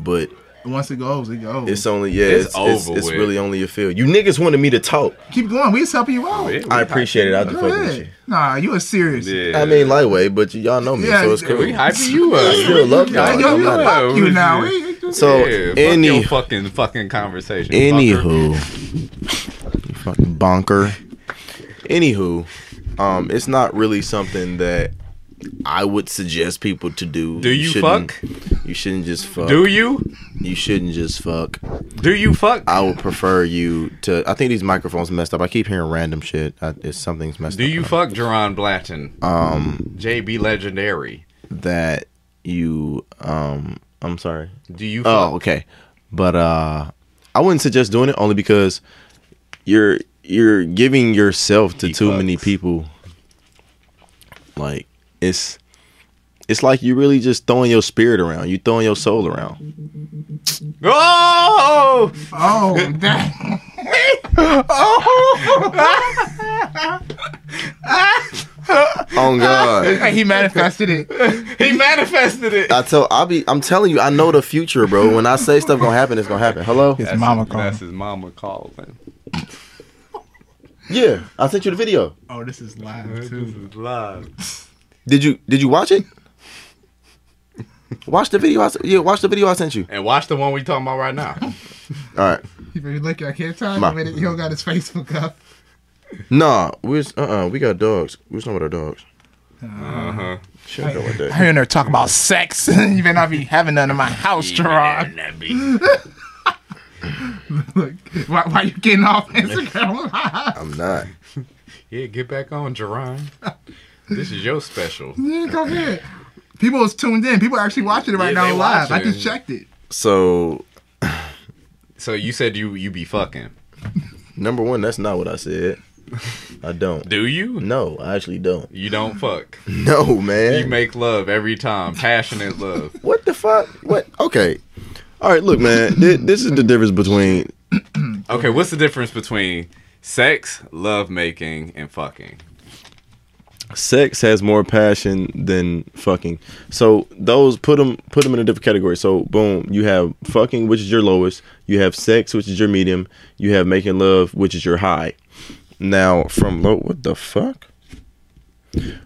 but once it goes, it goes. it's only yeah. It's It's it's, over it's with. really only a feel. You niggas wanted me to talk. Keep going. We just helping you out. Yeah, we I appreciate it. I hyping just Go fucking with you. Nah, you are serious. Yeah. I mean, lightweight, but y'all know me, Yeah, so it's cool. we hyping you up. I still love Yeah, y'all. yo, I'm yo, not- Yeah, fuck you now. just- We- we- So, yeah, fuck any your fucking fucking conversation. fucker. anywho, you fucking bonker. Anywho, um, it's not really something that I would suggest people to do. Do you shouldn't- fuck? You shouldn't just fuck. Do you? You shouldn't just fuck. Do you fuck? I would prefer you to. I think these microphones messed up. I keep hearing random shit. I, it's something's messed Do up. Do you fuck Jerron Blatton? Um, JB Legendary. that you. Um, I'm sorry. Do you fuck? Oh, okay. But uh I wouldn't suggest doing it only because you're you're giving yourself to He too many people. Like it's it's like you really just throwing your spirit around. You throwing your soul around. Oh! Oh, damn. Oh God. Hey, he manifested it. He manifested it. I tell I'll be I'm telling you, I know the future, bro. When I say stuff gonna happen, it's gonna happen. Hello? His That's mama his, calling. That's his mama calling. Yeah. I sent you the video. Oh, this is live This too. is live. Did you did you watch it? Watch the video. I s- yeah, watch the video I sent you. And watch the one we talking about right now. All right. If you look, I can't tell Ma. minute, He don't got his Facebook up. Nah, we was, uh-uh, we got dogs. We was talking about our dogs. Uh huh. Shut up with I that. hear her talk about sex. you better not be having none in my house, Gerard. Look, why, why you getting off Instagram? I'm not. Yeah, get back on, Jerron. This is your special. yeah, go ahead. People is tuned in. People are actually watching it right Yeah, now they live. I just checked it. So, So you said you you be fucking. number one, that's not what I said. I don't. Do you? No, I actually don't. You don't fuck. No, man. You make love every time. Passionate love. What the fuck? What? Okay. All right, look, man. This, this is the difference between Okay, what's the difference between sex, love making, and fucking? Sex has more passion than fucking. So those put them put them in a different category. So boom, you have fucking, which is your lowest. You have sex, which is your medium. You have making love, which is your high. Now from low, what the fuck?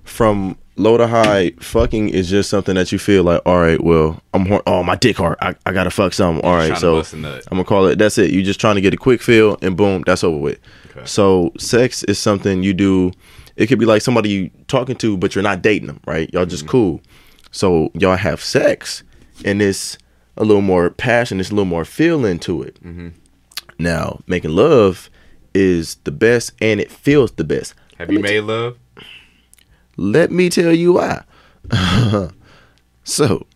From low to high, fucking is just something that you feel like, all right, well, I'm hor- oh my dick hard. I, I gotta fuck something. All right, so bust a nut. I'm gonna call it. That's it. You're just trying to get a quick feel, and boom, that's over with. Okay. So sex is something you do. It could be like somebody you talking to, but you're not dating them, right? Y'all just cool. So y'all have sex, and it's a little more passion. It's a little more feeling to it. Mm-hmm. Now, making love is the best, and it feels the best. Have you made love? Let me tell you why. so,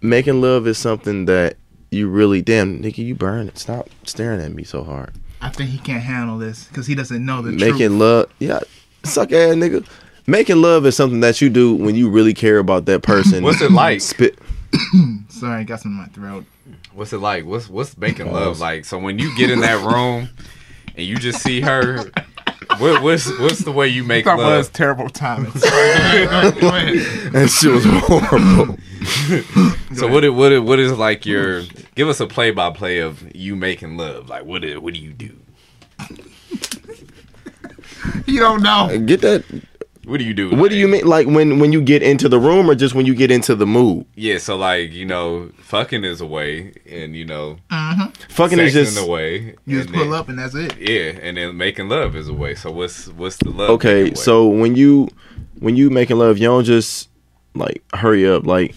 making love is something that you really damn nigga, you burn it. Stop staring at me so hard. I think he can't handle this because he doesn't know the Making truth. love, yeah, suck ass nigga. Making love is something that you do when you really care about that person. What's it like? Spit. Sorry, I got some in my throat. What's it like? What's what's making oh, love like? So when you get in that room and you just see her, what, what's what's the way you make That was love? terrible timing. Sorry, go ahead, go ahead. That shit was horrible. So what it, what it, what is like your? Give us a play by play of you making love. Like what it, what do you do? You don't know. Get that. What do you do? What do you mean? Like when when you get into the room, or just when you get into the mood? Yeah, so like you know, fucking is a way, and you know, mm-hmm. Fucking is just a way. You just pull then- up and that's it. Yeah, and then making love is a way. So what's what's the love? okay so when you when you making love you don't just like hurry up like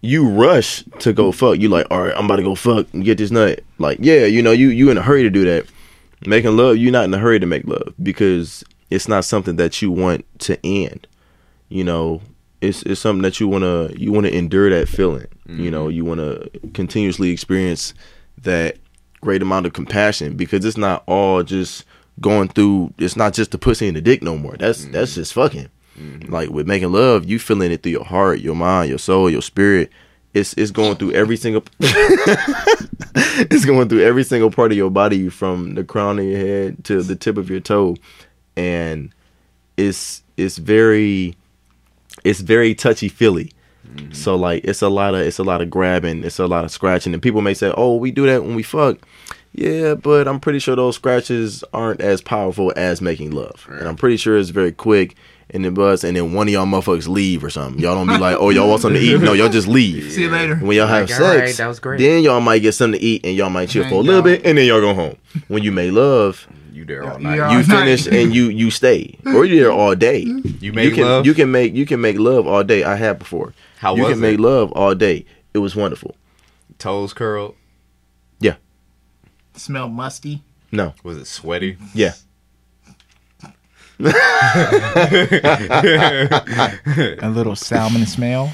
you rush to go fuck you like all right i'm about to go fuck and get this nut like yeah you know you you in a hurry to do that making love you're not in a hurry to make love because it's not something that you want to end you know? It's it's something that you want to you want to endure that feeling you know? Mm-hmm. You want to continuously experience that great amount of compassion because it's not all just going through it's not just the pussy and the dick no more. That's mm-hmm. that's just fucking. Mm-hmm. Like with making love you feeling it through your heart your mind your soul your spirit. It's it's going through every single it's going through every single part of your body from the crown of your head to the tip of your toe and it's it's very it's very touchy feely. Mm-hmm. So like it's a lot of it's a lot of grabbing it's a lot of scratching and people may say oh we do that when we fuck. Yeah but i'm pretty sure those scratches aren't as powerful as making love. And i'm pretty sure it's very quick and it buzz and then one of y'all motherfuckers leave or something. Y'all don't be like oh y'all want something to eat? No y'all just leave. See you later. when y'all have Like, all right, sex, that was great. then y'all might get something to eat and y'all might chill Then for a little bit and then y'all go home. When you make love, you there all night. yeah. you All night. finish and you you stay or you're there all day. You You make can love. you can make you can make love all day. I have before. How you was can make love all day. It was wonderful. toes curled. Yeah. Smell musty. No. Was it sweaty? Yeah. A little salmon smell.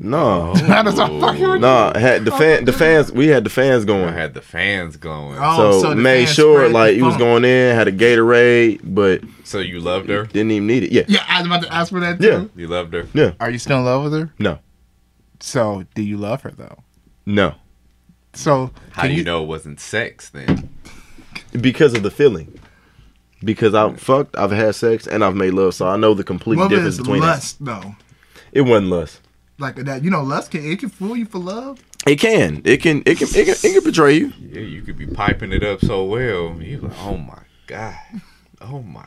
No. That is all fucking with No. Had the fan the fans we had the fans I going. had the fans going. Oh, so, so made sure like he was going in, had a Gatorade, but So you loved her. didn't even need it. Yeah. Yeah, I was about to ask for that too. Yeah. You loved her. Yeah. Are you still in love with her? No. So, do you love her though? No. So, How do you know it wasn't sex then? because of the feeling. Because I've fucked, I've had sex, and I've made love, so I know the complete What difference is between lust though? It wasn't lust. Like that, you know, lust can it can fool you for love. It can, it can, it can, it can, it can betray you. Yeah, you could be piping it up so well. You like, oh my god, oh my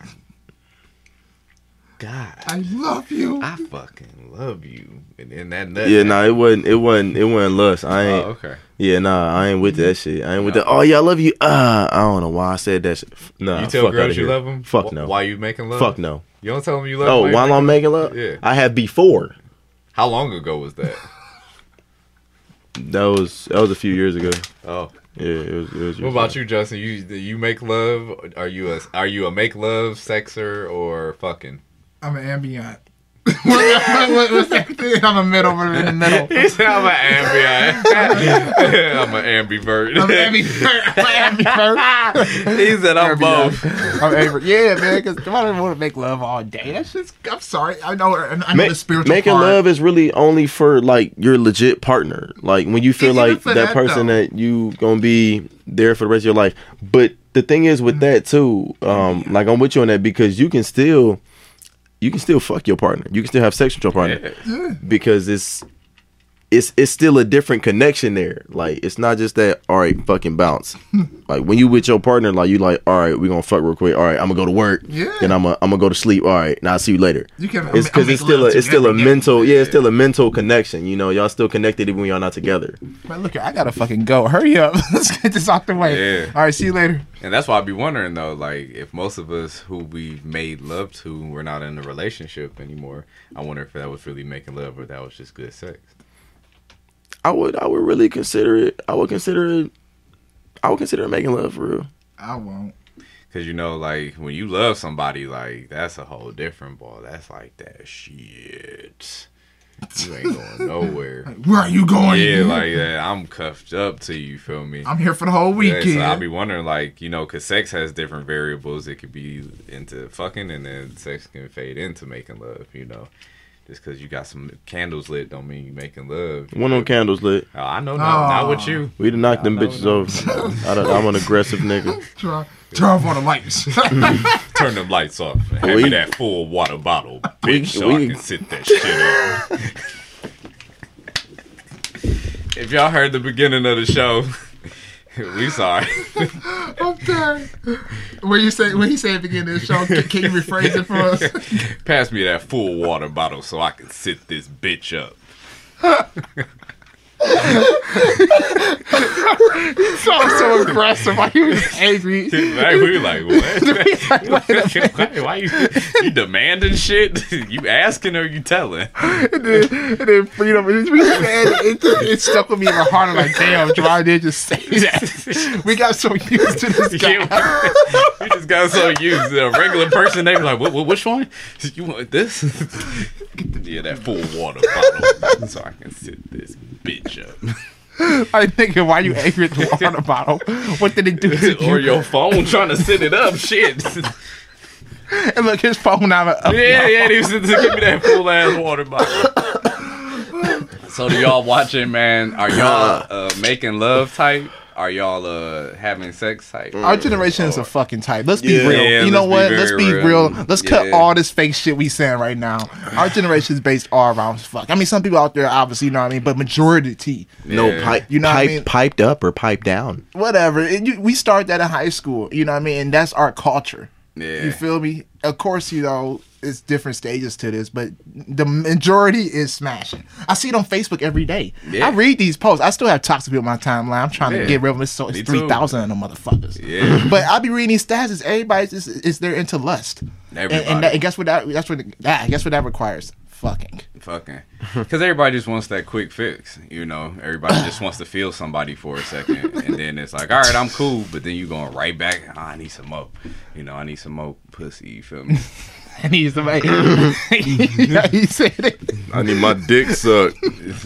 God. I love you. I fucking love you. And then that nut. Yeah, nah, it wasn't. It wasn't. It wasn't lust. I ain't. Oh, ain't. okay. Yeah, nah, I ain't with that shit. I ain't with that. Oh yeah, I love you. Uh, I don't know why I said that. Shit. F- Nah, You tell fuck girls you love them? Fuck no. Why you making love? Fuck no. You don't tell them you love Oh, them you while I'm making love, Yeah. I have before. How long ago was that? That was that was a few years ago. Oh. Yeah, it was. It was What about you, Justin? You you make love? Are you a are you a make love sexer or fucking? I'm an ambient. What, what, what's that thing? I'm a middle. I'm in the middle. He said I'm an ambient. I'm an ambivert. I'm ambivert. I'm ambivert. he said I'm both. I'm ambivert. Yeah, man. Because I don't want to make love all day. That's just. I'm sorry. I know. I know Ma- the spiritual making part. love is really only for like your legit partner. Like when you feel Even like that, that, person though. that you gonna be there for the rest of your life. But the thing is with that too, um, like I'm with you on that because you can still, you can still fuck your partner. You can still have sex with your partner because it's. It's, it's still a different connection there. Like it's not just that. All right, fucking bounce. Hmm. like when you with your partner, like you like, all right, we gonna fuck real quick. All right, I'm gonna go to work. Yeah. Then I'm gonna I'm gonna go to sleep. All right, now I'll see you later You can. it's because it's still a, it's still a mental yeah it's still a mental connection you know y'all still connected even when y'all not together Man, look, here, I gotta fucking go. Hurry up. Let's get this out the way. Yeah. All right. See you later. And that's why I be wondering though, like if most of us who we've made love to, we're not in a relationship anymore. I wonder if that was really making love or that was just good sex. I would i would really consider it i would consider it i would consider making love for real I won't. Cause you know, like when you love somebody, like that's a whole different ball. That's like that shit. You ain't going nowhere. Where are you going? Yeah, like that. I'm cuffed up to you. Feel me? I'm here for the whole Yeah, weekend. so I'll be wondering, like, you know, because sex has different variables. It could be into fucking, and then sex can fade into making love. You know, just because you got some candles lit, don't mean you making love. one on candles lit Oh, I know, not, not with you. we done knocked them bitches no. off I don't, i'm an aggressive nigga Turn, turn off all the lights. Turn them lights off. and Hand We- me that full water bottle, bitch, so we- I can sit that shit up. if y'all heard the beginning of the show, we sorry. I'm sorry. When you say when he said beginning of show, can, can you rephrase it for us? Pass me that full water bottle so I can sit this bitch up. So so aggressive. Like he was angry. Like, we like, what? why, why you, you demanding shit? You asking or you telling? and then, and then freedom. We it, it stuck with me in my heart. I'm like, damn, Gerard did just say that. We got so used to this guy. Yeah, we just got so used to a regular person. They be like, what, what, which one? You want this? Get the, yeah, that full water bottle so I can sit this bitch up. I thinking, why you angry at the water bottle? What did it do to or you? your phone trying to set it up. Shit. And look, his phone now. Up, Yeah, yeah, he was to give me that full ass water bottle. so do y'all watching, man? Are y'all uh, making love type? Are y'all uh, having sex type? Our generation is a fucking type. Let's be Yeah. real. Yeah, you know what? Let's be real. real. Let's cut all this fake shit we saying right now. Our generation is based all around fuck. I mean, some people out there obviously, you know what I mean, but majority, no pipe You know what I pipe mean? piped up or piped down whatever. And you, we start that in high school. You know what I mean? And that's our culture. Yeah. You feel me? Of course, you know it's different stages to this, but the majority is smashing. I see it on Facebook every day. Yeah. I read these posts. I still have toxic people on my timeline. I'm trying Yeah. to get rid of them. So it's three thousand of them motherfuckers. Yeah. But I'll be reading these stats. Is everybody's just is they're into lust. And, Everybody. and, that, and guess what? That that's what that guess what that requires. Fucking. Fucking. Because everybody just wants that quick fix. You know, everybody just wants to feel somebody for a second. And then it's like, all right, I'm cool. But then you going right back, "Oh, I need some more. You know, I need some more pussy. You feel me? And he's the yeah, he said it. i need my dick sucked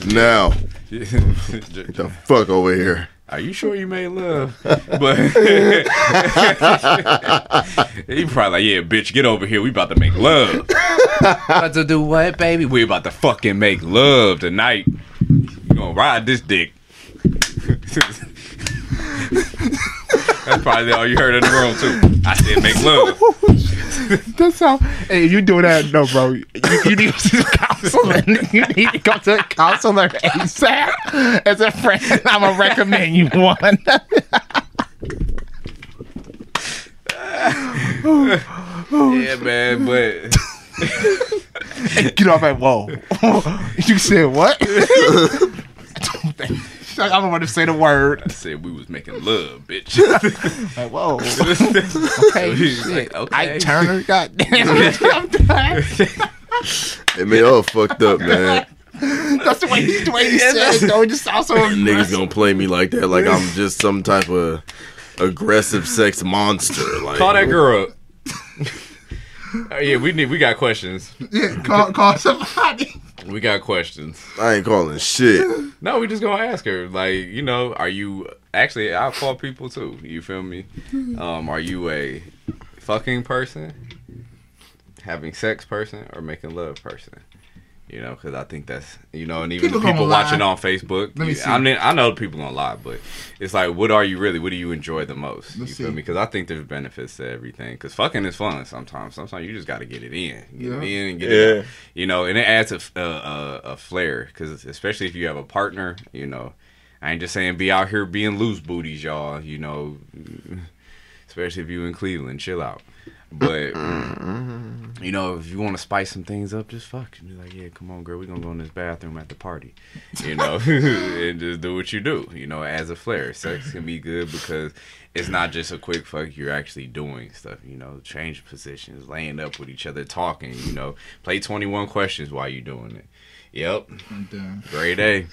now the fuck over here Are you sure you made love? But he probably like, yeah, bitch, get over here. We about to make love. about to do what, baby? We about to fucking make love tonight. You gonna ride this dick? That's probably all you heard in the room too. I said make love. That's how. Hey, you do that, no, bro. You, you need to see. You need to go to a counselor ASAP. As a friend, I'm gonna recommend you one. Yeah, man, but Get off at wall. you said what? I don't want to say the word. I said we was making love, bitch. Like, whoa. okay. Okay, He's shit. like, okay. Ike Turner, goddamn. I'm tired. It made all fucked up, man. That's the way, he's the way he said it, though. It just sounds so Niggas gonna play me like that, like I'm just some type of aggressive sex monster. Like Call that girl up. Oh, yeah, we need. We got questions. Yeah, call, call somebody. We got questions. I ain't calling shit. No, we just gonna ask her. Like, you know, are you actually? I'll call people too. You feel me? Um, are you a fucking person, having sex person, or making love person? You know, because I think that's you know, and even People the people watching lie. on Facebook. Let me see. I mean, I know people gonna lie, but it's like, what are you really? What do you enjoy the most? Let's you feel me? Because I think there's benefits to everything. Because fucking is fun sometimes. Sometimes you just got to get it in, get Yeah. it in, and get Yeah. it. You know, and it adds a flair. Because especially if you have a partner, you know, I ain't just saying be out here being loose booties, y'all. You know, especially if you in Cleveland, chill out. But mm-hmm. you know, if you want to spice some things up, just fuck and be like, yeah, come on, girl, we're gonna go in this bathroom at the party, you know, and just do what you do. You know, as a flair, sex can be good because it's not just a quick fuck. You're actually doing stuff. You know, change positions, laying up with each other, talking. You know, play 21 questions while you're doing it. Yep, great A.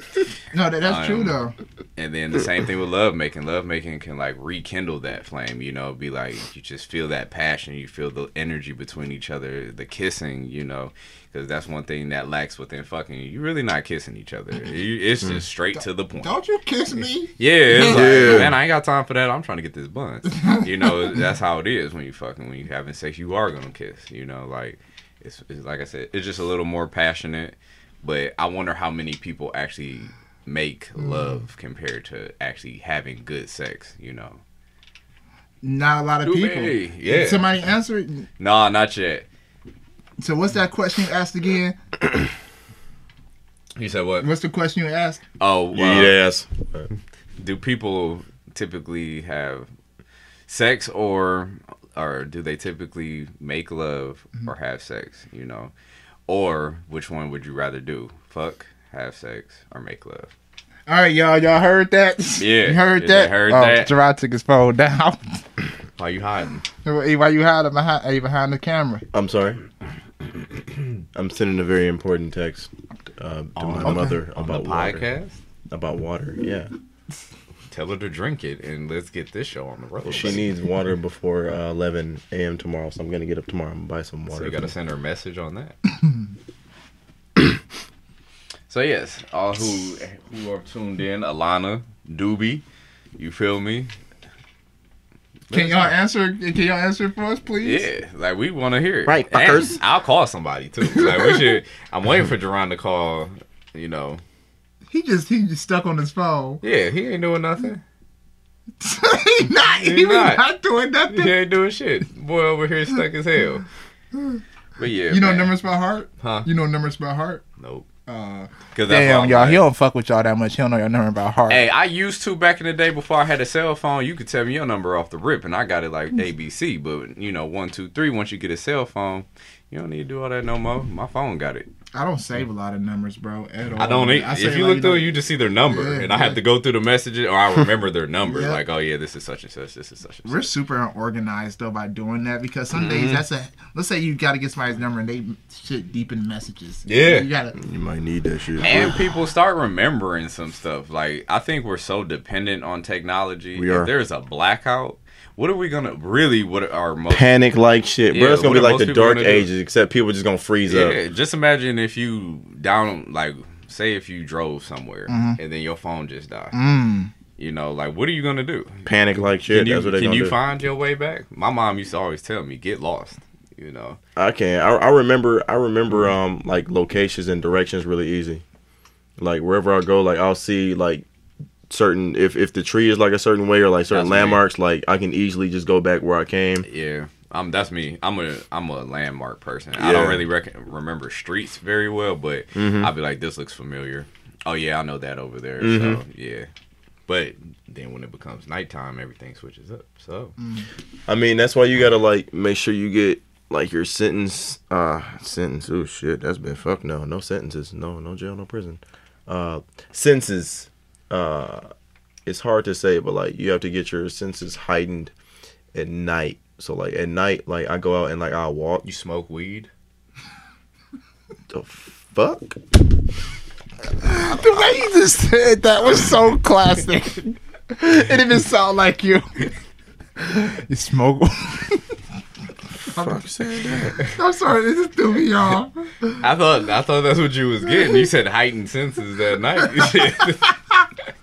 No, that, that's Um, true though. And then the same thing with love making. Love making can like rekindle that flame, you know, be like you just feel that passion, you feel the energy between each other, the kissing, you know, because that's one thing that lacks within fucking. You're really not kissing each other. You, it's just straight to the point. Don't you kiss me? Yeah, it's like, Yeah. man, I ain't got time for that. I'm trying to get this bun. You know, that's how it is when you fucking when you having sex. You are gonna kiss. You know, like it's, it's like I said, it's just a little more passionate. But I wonder how many people actually make mm. love compared to actually having good sex. You know, Not a lot of Do people. me. Did Yeah. Somebody answer it. nah, not yet. So what's that question you asked again? You said what? What's the question you asked? Oh, You well, eat ass. do people typically have sex or or do they typically make love or mm-hmm. have sex you know or which one would you rather do fuck have sex or make love All right, y'all. Y'all heard that? Yeah, You heard yeah, that? heard oh, that. Gerard took his phone down. why you hiding Hey, Why you hiding behind, hey, behind the camera? I'm sorry. I'm sending a very important text uh, to On- my okay. mother on the about water. podcast About water, yeah. Tell her to drink it and let's get this show on the road She baby. needs water before uh, 11 a.m. tomorrow, so I'm gonna get up tomorrow and buy some water. so you gotta send her a message on that so yes all who who are tuned in alana doobie you feel me Can y'all answer? Can y'all answer for us, please? Yeah, like we want to hear it. Right, And fuckers. I'll call somebody too. Like we should. I'm waiting for Jerron to call. You know, He just he just stuck on his phone. yeah, he ain't doing nothing. he not. He, He was not. not. doing nothing. He ain't doing shit. Boy over here stuck as hell. But yeah, you know man. numbers by heart. Huh? You know numbers by heart. Nope. Uh, Cause damn, y'all. like- He don't fuck with y'all that much. He don't know your number by heart. Hey, I used to back in the day before I had a cell phone. You could tell me your number off the rip, and I got it like ABC. But you know, one, two, three. Once you get a cell phone, you don't need to do all that no more. My phone got it. I don't save a lot of numbers, bro. At all. I don't. e- I say, if you like, look through, know- you just see their number, Yeah, and I have to go through the messages, or I remember their number. Yeah. Like, oh yeah, this is such and such. This is such and We're such. super unorganized though by doing that because some Mm-hmm. days that's a. Let's say you got to get somebody's number and they shit deep in messages. Yeah. you gotta. You might need that shit. And people start remembering some stuff. Like I think we're so dependent on technology. We if are. there's a blackout, what are we gonna really? What are most? Panic like shit, bro. It's gonna be like the people dark ages, except people just gonna freeze up. Yeah, just imagine if you down like say if you drove somewhere Mm-hmm. and then your phone just died. Mm. You know, like what are you gonna do? Panic like shit. Can you That's what they can you do. find your way back? My mom used to always tell me, get lost. You know. I can. I, I remember. I remember. Um, like locations and directions really easy. Like wherever I go, like I'll see like certain if if the tree is like a certain way or like certain That's me. landmarks, like I can easily just go back where I came. Yeah, um, that's me. I'm a I'm a landmark person. I Yeah. Mm-hmm. don't really rec- remember streets very well, but I'll be like, this looks familiar. Oh yeah, I know that over there. So Mhm. yeah, but then when it becomes nighttime, everything switches up. So I mean, that's why you gotta like make sure you get like your sentence, uh, sentence. Oh shit, that's been fuck no, no sentences, no, no jail, no prison. Uh, senses. Uh, it's hard to say, but like you have to get your senses heightened at night. So like at night, like I go out and like I walk. You smoke weed? The fuck? The way you just said that was so classic. it even sound like you. You smoke. Fuck said that. I'm sorry, this is threw me off. I thought I thought that's what you was getting. You said heightened senses that night.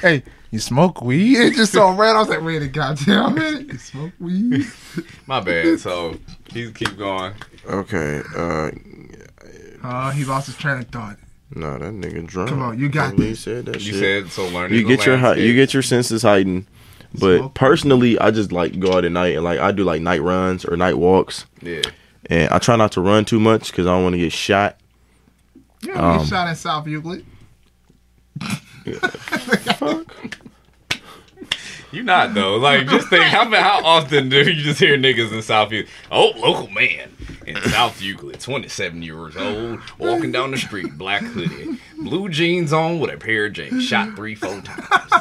Hey, you smoke weed? It just so ran. I was like, wait a goddamn minute. You smoke weed? My bad. So he keep going. Okay. Uh, Oh, he lost his train of thought. no, that nigga drunk. Come on, you got He this. said that You shit. said so. Learning. you the get your hei- you get your senses heightened. But Smoke. personally, I just like go out at night and like I do like night runs or night walks, yeah. and I try not to run too much because I don't want to get shot. You Um, know, shot in South Euclid. You not though. Like just think how how often do you just hear niggas in South Euclid? Oh, local man in South Euclid, twenty seven years old, walking down the street, black hoodie, blue jeans on with a pair of jeans, shot three four times.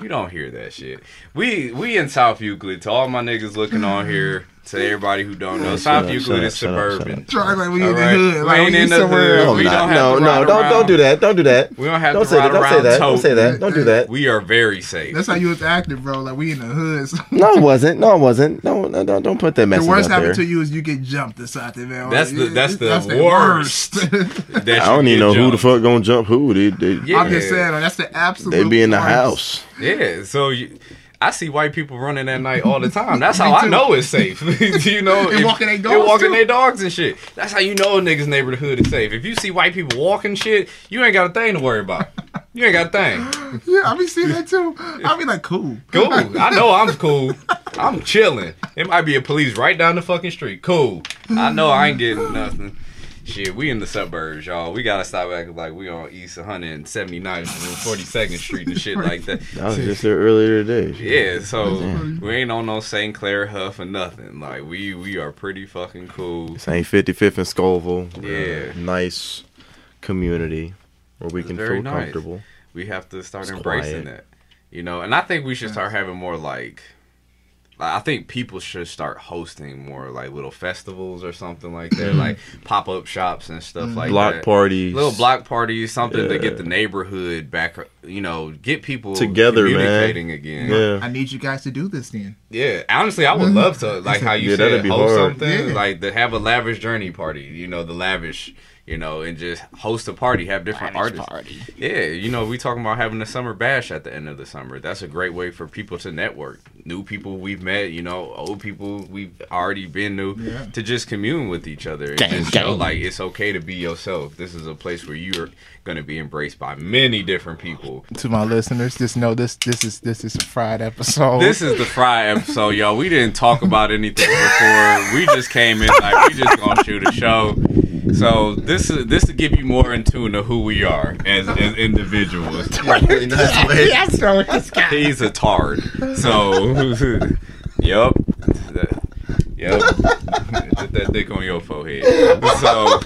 You don't hear that shit. We we in South Euclid. To all my niggas looking on here, to everybody who don't know, South up, Euclid shut is up, shut up, shut suburban. up. Try like we All in the right. hood. We Like ain't we in the somewhere hood. else. We no, don't have no, to no, ride don't don't do that. Don't do that. We don't have Don't to say ride that. Don't say that. Don't say that. Don't do that. We are very safe. That's how you was acting, bro. Like we in the hood. No, it wasn't. No, it wasn't. No, no, don't, don't put that message. the worst out happened to you is you get jumped inside the man. That's Like, the- that's the worst. worst. That I don't even know who the fuck gonna jump who. They, they, I'm just saying, that's the absolute. they be in the house. Yeah, so you, I see white people running at night all the time. That's how I know it's safe. you know, And if- walking their dogs. and walking their dogs and shit. That's how you know a nigga's neighborhood is safe. If you see white people walking shit, you ain't got a thing to worry about. You ain't got a thing. Yeah, I be seeing that too. I be like, cool. Cool. I know I'm cool. I'm chilling. It might be a police right down the fucking street. Cool. I know I ain't getting nothing. Shit, we in the suburbs, y'all. We gotta stop acting like we on East 179th and 42nd Street and shit like that. I was just there earlier today. Yeah, so we ain't on no St. Clair Hough or nothing. Like we we are pretty fucking cool. This ain't 55th and Scovill. Yeah. nice community where we It's can feel nice. comfortable. We have to start It's embracing quiet. that. You know, and I think we should start having more like like, I think people should start hosting more like little festivals or something like that, mm-hmm. like pop up shops and stuff mm-hmm. like Block that. parties. little block parties, something to get the neighborhood back. You know, get people Together, man. again. Yeah. I need you guys to do this then. Yeah, honestly, I would mm-hmm. love to like how you Yeah, said that'd be host hard. something Yeah. like to have a lavish journey party. You know, the lavish. You know, and just host a party, have different artists. Yeah, you know, we talking about having a summer bash at the end of the summer. That's a great way for people to network. New people we've met, you know, old people we've already been to, Yeah. to just commune with each other and Gang, just show gang. like it's okay to be yourself. This is a place where you're gonna be embraced by many different people. To my listeners, just know this this is this is a fried episode. This is the fry episode, y'all. We didn't talk about anything before. We just came in like we just gonna shoot a show. So this is this to give you more in tune to who we are as, as individuals. That's so this guy. He's a tard. So, yep. Yep. Put that dick on your forehead. So,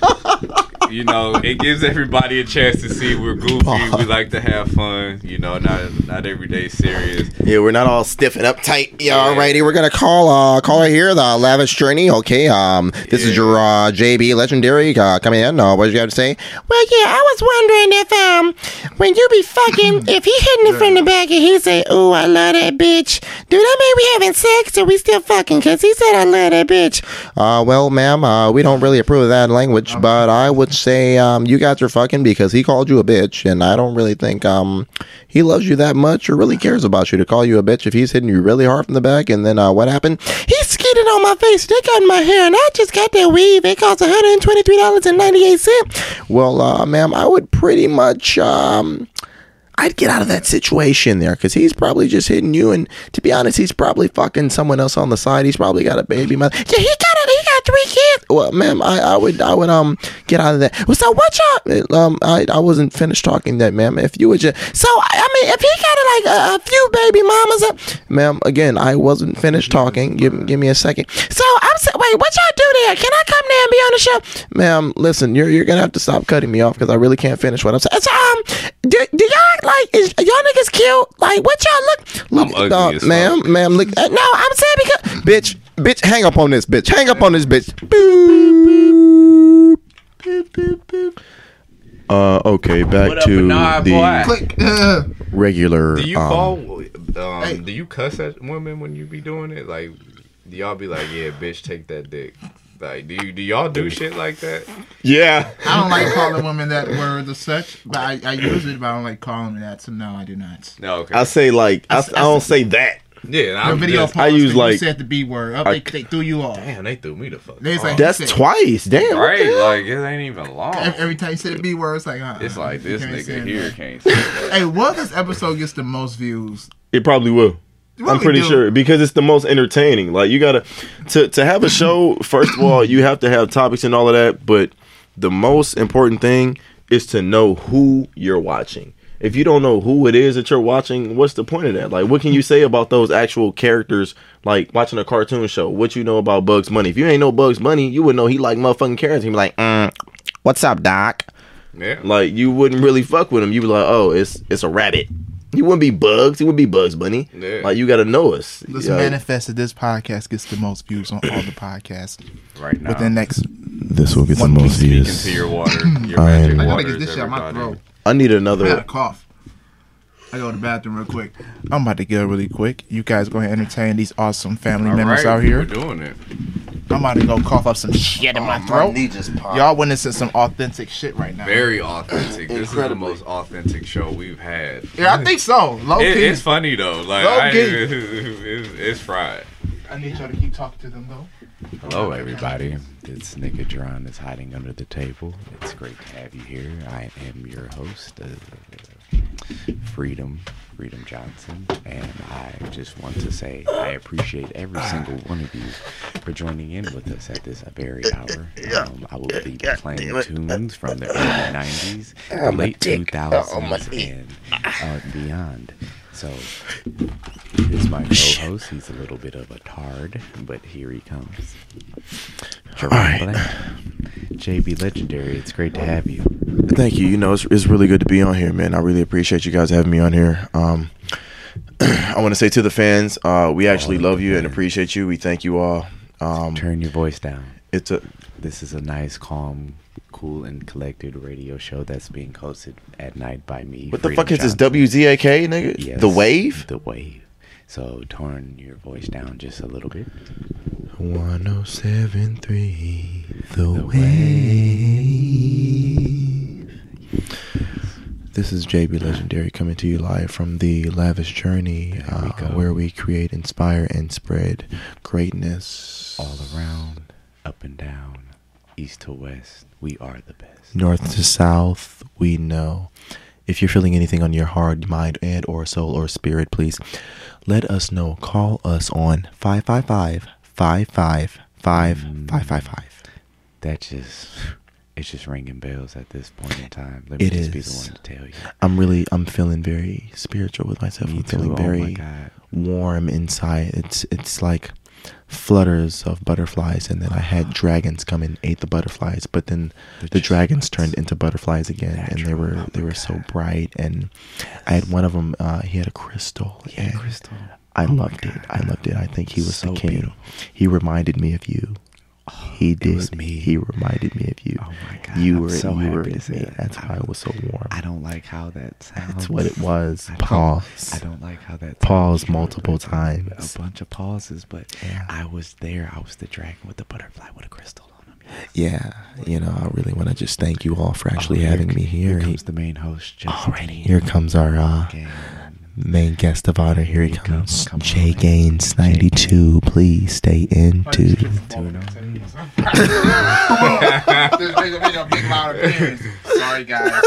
you know, it gives everybody a chance to see we're goofy. We like to have fun. You know, not not every day serious. Yeah, we're not all stiff and uptight. Yeah, alrighty, we're gonna call uh caller here, the lavish journey. Okay, um, this is Yeah. your uh, JB legendary uh, coming in. Uh, what did you have to say? Well, yeah, I was wondering if um, when you be fucking, if he hitting it from the back and he say, "Ooh, I love that bitch," do that mean we having sex or we still fucking? Cause he said I love that bitch. Uh, well, ma'am, uh, we don't really approve of that language, but I would say um, you guys are fucking because he called you a bitch, and I don't really think um he loves you that much or really cares about you to call you a bitch if he's hitting you really hard from the back. And then uh, what happened? He skeeted on my face. They in my hair, and I just got that weave. It cost one hundred and twenty three dollars and ninety eight cents. Well, uh, ma'am, I would pretty much, um, I'd get out of that situation there because he's probably just hitting you. And to be honest, he's probably fucking someone else on the side. He's probably got a baby mother. Yeah, he got it. He got three kids. Well, ma'am, I, I would, I would, um, get out of that. Well, so what y'all? Um, I, I wasn't finished talking that, ma'am. If you would just, So I mean, if he got like a, a few baby mamas, up, Ma'am, again, I wasn't finished talking. Give, give me a second. so I'm saying, wait, what y'all do there? Can I come there and be on the show? Ma'am, listen, you're you're gonna have to stop cutting me off because I really can't finish what I'm saying. So, um, do, do y'all like is y'all niggas cute? Like, what y'all look? Look, ugly dog, as ma'am, ma'am, look, Uh, no, I'm saying because bitch, bitch, hang up on this bitch, hang up on this bitch. Uh, okay, back What up, to Bernard the boy? Click. Uh, regular. Do you um, call? Um, Hey. Do you cuss at women when you be doing it? Like, do y'all be like, "Yeah, bitch, take that dick"? Like, do you do y'all do shit like that? Yeah. I don't like calling women that word as such, but I, I use it, but I don't like calling them that. So no, I do not. No, okay. I say like I, I I, s- I don't say that. Yeah, Your I'm video just, post, I use, you like- said the b word. Up, I- they, they threw you off. Damn, they threw me the fuck. They was like. That's said- twice. Damn. what the right. hell? Like it ain't even long. Every, every time you say the b word, it's like uh, It's like this can't nigga it. here can't say. Hey, what if this episode gets the most views? It probably will. You I'm pretty do. sure because it's the most entertaining. Like you gotta to to have a show. First of all, you have to have topics and all of that. But the most important thing is to know who you're watching. If you don't know who it is that you're watching, what's the point of that? Like, what can you say about those actual characters? Like watching a cartoon show. What you know about Bugs Bunny? If you ain't know Bugs Bunny, you would know he like motherfucking carrots. He'd be like, mm, What's up, Doc? Yeah. like you wouldn't really fuck with him. You'd be like, oh, it's it's a rabbit. He wouldn't be Bugs. He would be Bugs Bunny. Yeah. Like you got to know us. Let's Yeah. manifest that this podcast gets the most views on all the podcasts Right now. within the next. This will get the most views. into your water. Your I magic am- I I gotta get this shit out my throat. I need another. I had a another. cough. I go to the bathroom real quick. I'm about to go really quick. You guys go ahead and entertain these awesome family All members right, out We're here. doing it. I'm about to go cough up some shit in oh, my throat. Y'all witnessing some authentic shit right now. Very authentic. This is the most authentic show we've had. yeah, I think so. Low It, key. it's funny though. Like Low I, key. it's, it's fried. I need y'all to keep talking to them though. Hello, everybody. This nigga Dron is hiding under the table. It's great to have you here. I am your host, uh, Freedom, Freedom Johnson, and I just want to say I appreciate every single one of you for joining in with us at this very hour. Um, I will be playing tunes from the early '90s, the late 2000s, and uh, beyond. So Here's my co-host. He's a little bit of a tard, but here he comes. Jerome Alright. Blank. JB Legendary, it's great to have you. Thank you. You know, it's, it's really good to be on here, man. I really appreciate you guys having me on here. Um, I want to say to the fans, uh, we actually love you and appreciate you. We thank you all. Um, Turn your voice down. it's a This is a nice, calm, cool, and collected radio show that's being hosted at night by me. what the Freedom fuck is this WZAK nigga? Yes, The wave. The wave. So turn your voice down just a little bit. One oh seven three. The, The wave. This is JB Legendary coming to you live from the Lavish Journey, There we uh, where we create, inspire, and spread greatness All around, up and down, east to west, we are the best. north to south we know if you're feeling anything on your heart mind and or soul or spirit please let us know call us on 555 555 555 That just, it's just ringing bells at this point in time. Let me It just be the one to tell you. i'm really i'm feeling very spiritual with myself Me i'm too. feeling Oh my very God. warm inside it's it's like flutters of butterflies and then i had dragons come and ate the butterflies but then The the dragons just- turned into butterflies again and they were Oh they were so bright and i had one of them uh he had a crystal Yeah, Crystal. I Oh loved it. I loved it. I think he was So the king. beautiful. He reminded me of you. He did. was me. He reminded me of you. Oh my God, You were so you were with me. that. That's why it was so warm. I don't like how that sounds. That's what it was. I Pause. I don't like how that Pause multiple A times. bunch of pauses, but Yeah. I was there. I was the dragon with the butterfly with a crystal on him. Yeah. You know, I really want to just thank you all for actually Oh, having here- me here. Here comes the main host, Justin. Here comes our uh. Main guest of honor. Here he Here comes. comes. Come Jay man. Gaines, Jay 92. Please stay in too. Tune This nigga made a big loud appearance. Sorry, guys.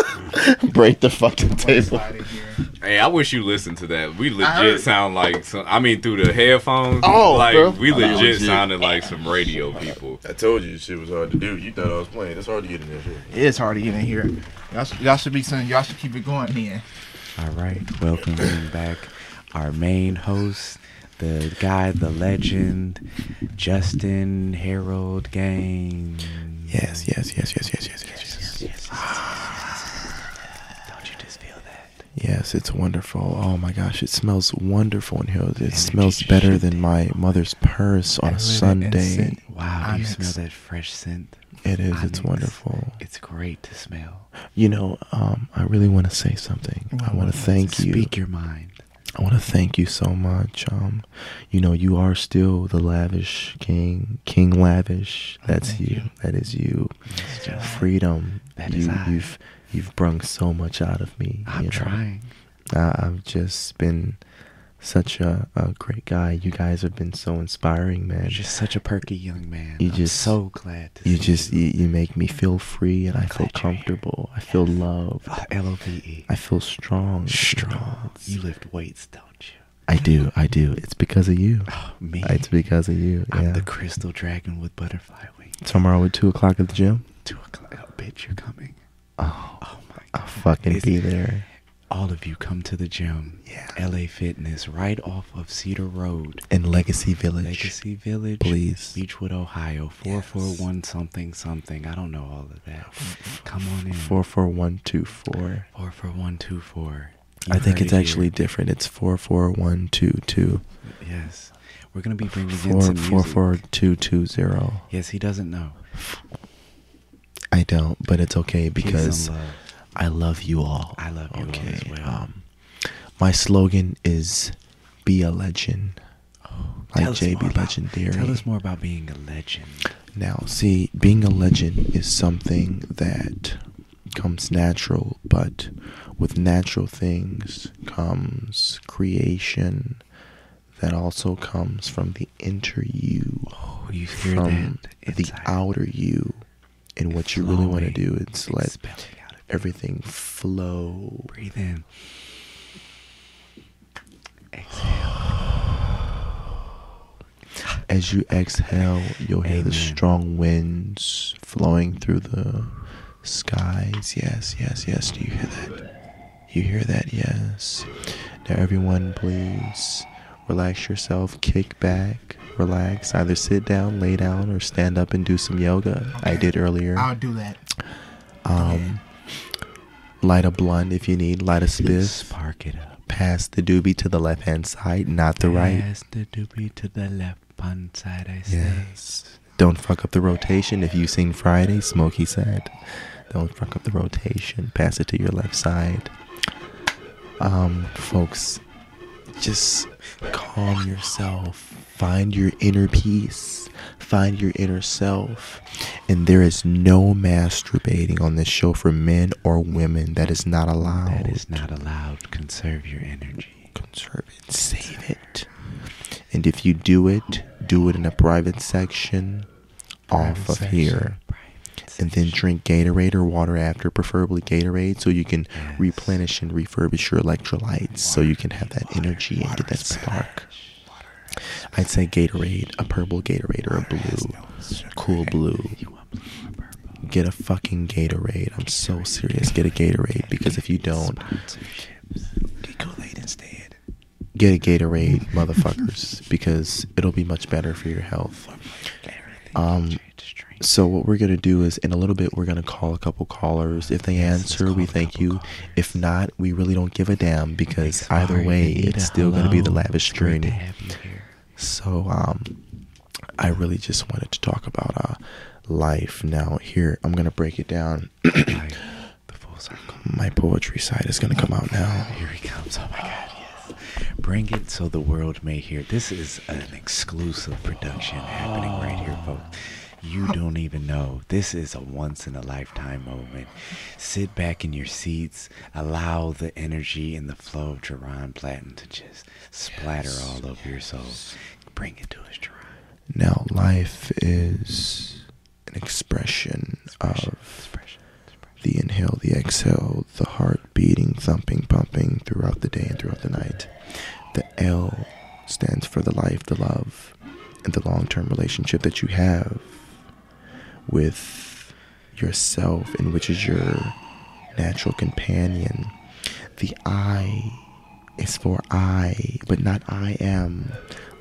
Break the fucking table. Slide in here. Hey, I wish you listened to that. We legit sound like some. I mean, through the headphones. Oh, like bro. we legit legit. sounded like some radio people. I told you shit was hard to do. You thought I was playing. It's hard to get in there. It is hard to get in here. Y'all should, y'all should be saying y'all should keep it going then. All right, welcoming back our main host, the guy, the legend, Justin Harold Gang. Yes, yes, yes, yes, yes, yes, yes, yes. Don't you just feel that? Yes, it's wonderful. Oh my gosh, it smells wonderful in here. It Energy smells better than my mother's purse on a Sunday. Wow, you smell that fresh scent? It is. It's Onyx. wonderful. It's great to smell. You know, um, I really want to say something. I want to thank you. Speak your mind. I want to thank you so much. Um, you know, you are still the lavish king, King Lavish. That's thank you. you. That is you. Freedom. That you, is I. You've you've brung so much out of me. I'm you know. trying. I, I've just been such a, a great guy. You guys have been so inspiring, man. You're just such a perky young man. You I'm just- so glad to you see just you. you, you make me feel free and I feel comfortable. I feel loved. Uh, L-O-V-E. I feel strong. you know. Strong. You lift weights, don't you? I do. I do. It's because of you. Oh, me. It's because of you. I'm yeah. the crystal dragon with butterfly wings. Tomorrow at two o'clock at the gym. Two o'clock. Oh, bitch, you're coming. Oh, Oh my I'll fucking Is- be there. All of you come to the gym. Yeah. LA Fitness, right off of Cedar Road. In Legacy Village. Legacy Village, Please. Beachwood, Ohio, four four one something something. I don't know all of that. Come on in. Four four one two four. four four one two four. I think it's it actually different. It's four four one two two. yes. We're gonna be bringing in Four some four music. four two two zero. Yes, he doesn't know. I don't, but it's okay because. I love you all. I love you all as well. Um, my slogan is "Be a legend." like us more JB about- Legendary. Tell us more about being a legend. Now, see, being a legend is something that comes natural, but with natural things comes creation that also comes from the inner you, Oh, you hear from the outer you. And what you really want to do is let Expelling out of you. everything flow. Breathe in. Exhale. As you exhale, you'll hear the strong winds flowing through the skies. Yes, yes, yes. Do you hear that? You hear that? Yes. Now, everyone, please relax yourself, kick back, relax. Either sit down, lay down, or stand up and do some yoga. I did earlier. I'll do that. Um, light a blunt if you need. Light a spiff. Spark it up. Pass the doobie to the left hand side, not the right. Pass the doobie to the left hand side. I say. Yes. Don't fuck up the rotation. If you've seen Friday, Smokey said, don't fuck up the rotation. Pass it to your left side. Um, folks, just calm yourself. Find your inner peace. Find your inner self. And there is no masturbating on this show for men or women. That is not allowed. That is not allowed. Conserve your energy. conserve it, save it. And if you do it, do it in a private section off of section. here. Private And then drink Gatorade or water after, preferably Gatorade, so you can Yes. replenish and refurbish your electrolytes so you can have that energy and get that spark. I'd say Gatorade, a purple Gatorade or a blue, cool blue. You want blue or purple? Get a fucking Gatorade. I'm so serious. Get a Gatorade because if you don't, Get Kool-Aid instead. get a Gatorade, motherfuckers, because it'll be much better for your health. Um, So what we're gonna do is, in a little bit, we're gonna call a couple callers. If they answer, we thank you. If not, we really don't give a damn because either way, it's still gonna be the lavish journey. Have you here. So, um, I really just wanted to talk about uh, life. Now, here I'm gonna break it down. The full circle. My poetry side is gonna come out now. Here he comes. Oh my God, yes. Bring it so the world may hear. This is an exclusive production happening right here, folks. You don't even know. This is a once in a lifetime moment. Sit back in your seats. Allow the energy and the flow of Jerron Platten to just splatter all over your soul. Bring it to us, Jerron. Now, life is an expression Expression, of expression, expression. the inhale, the exhale, the heart beating, thumping, pumping throughout the day and throughout the night. The L stands for the life, the love, and the long term relationship that you have with yourself, and which is your natural companion. The I is for I, but not I am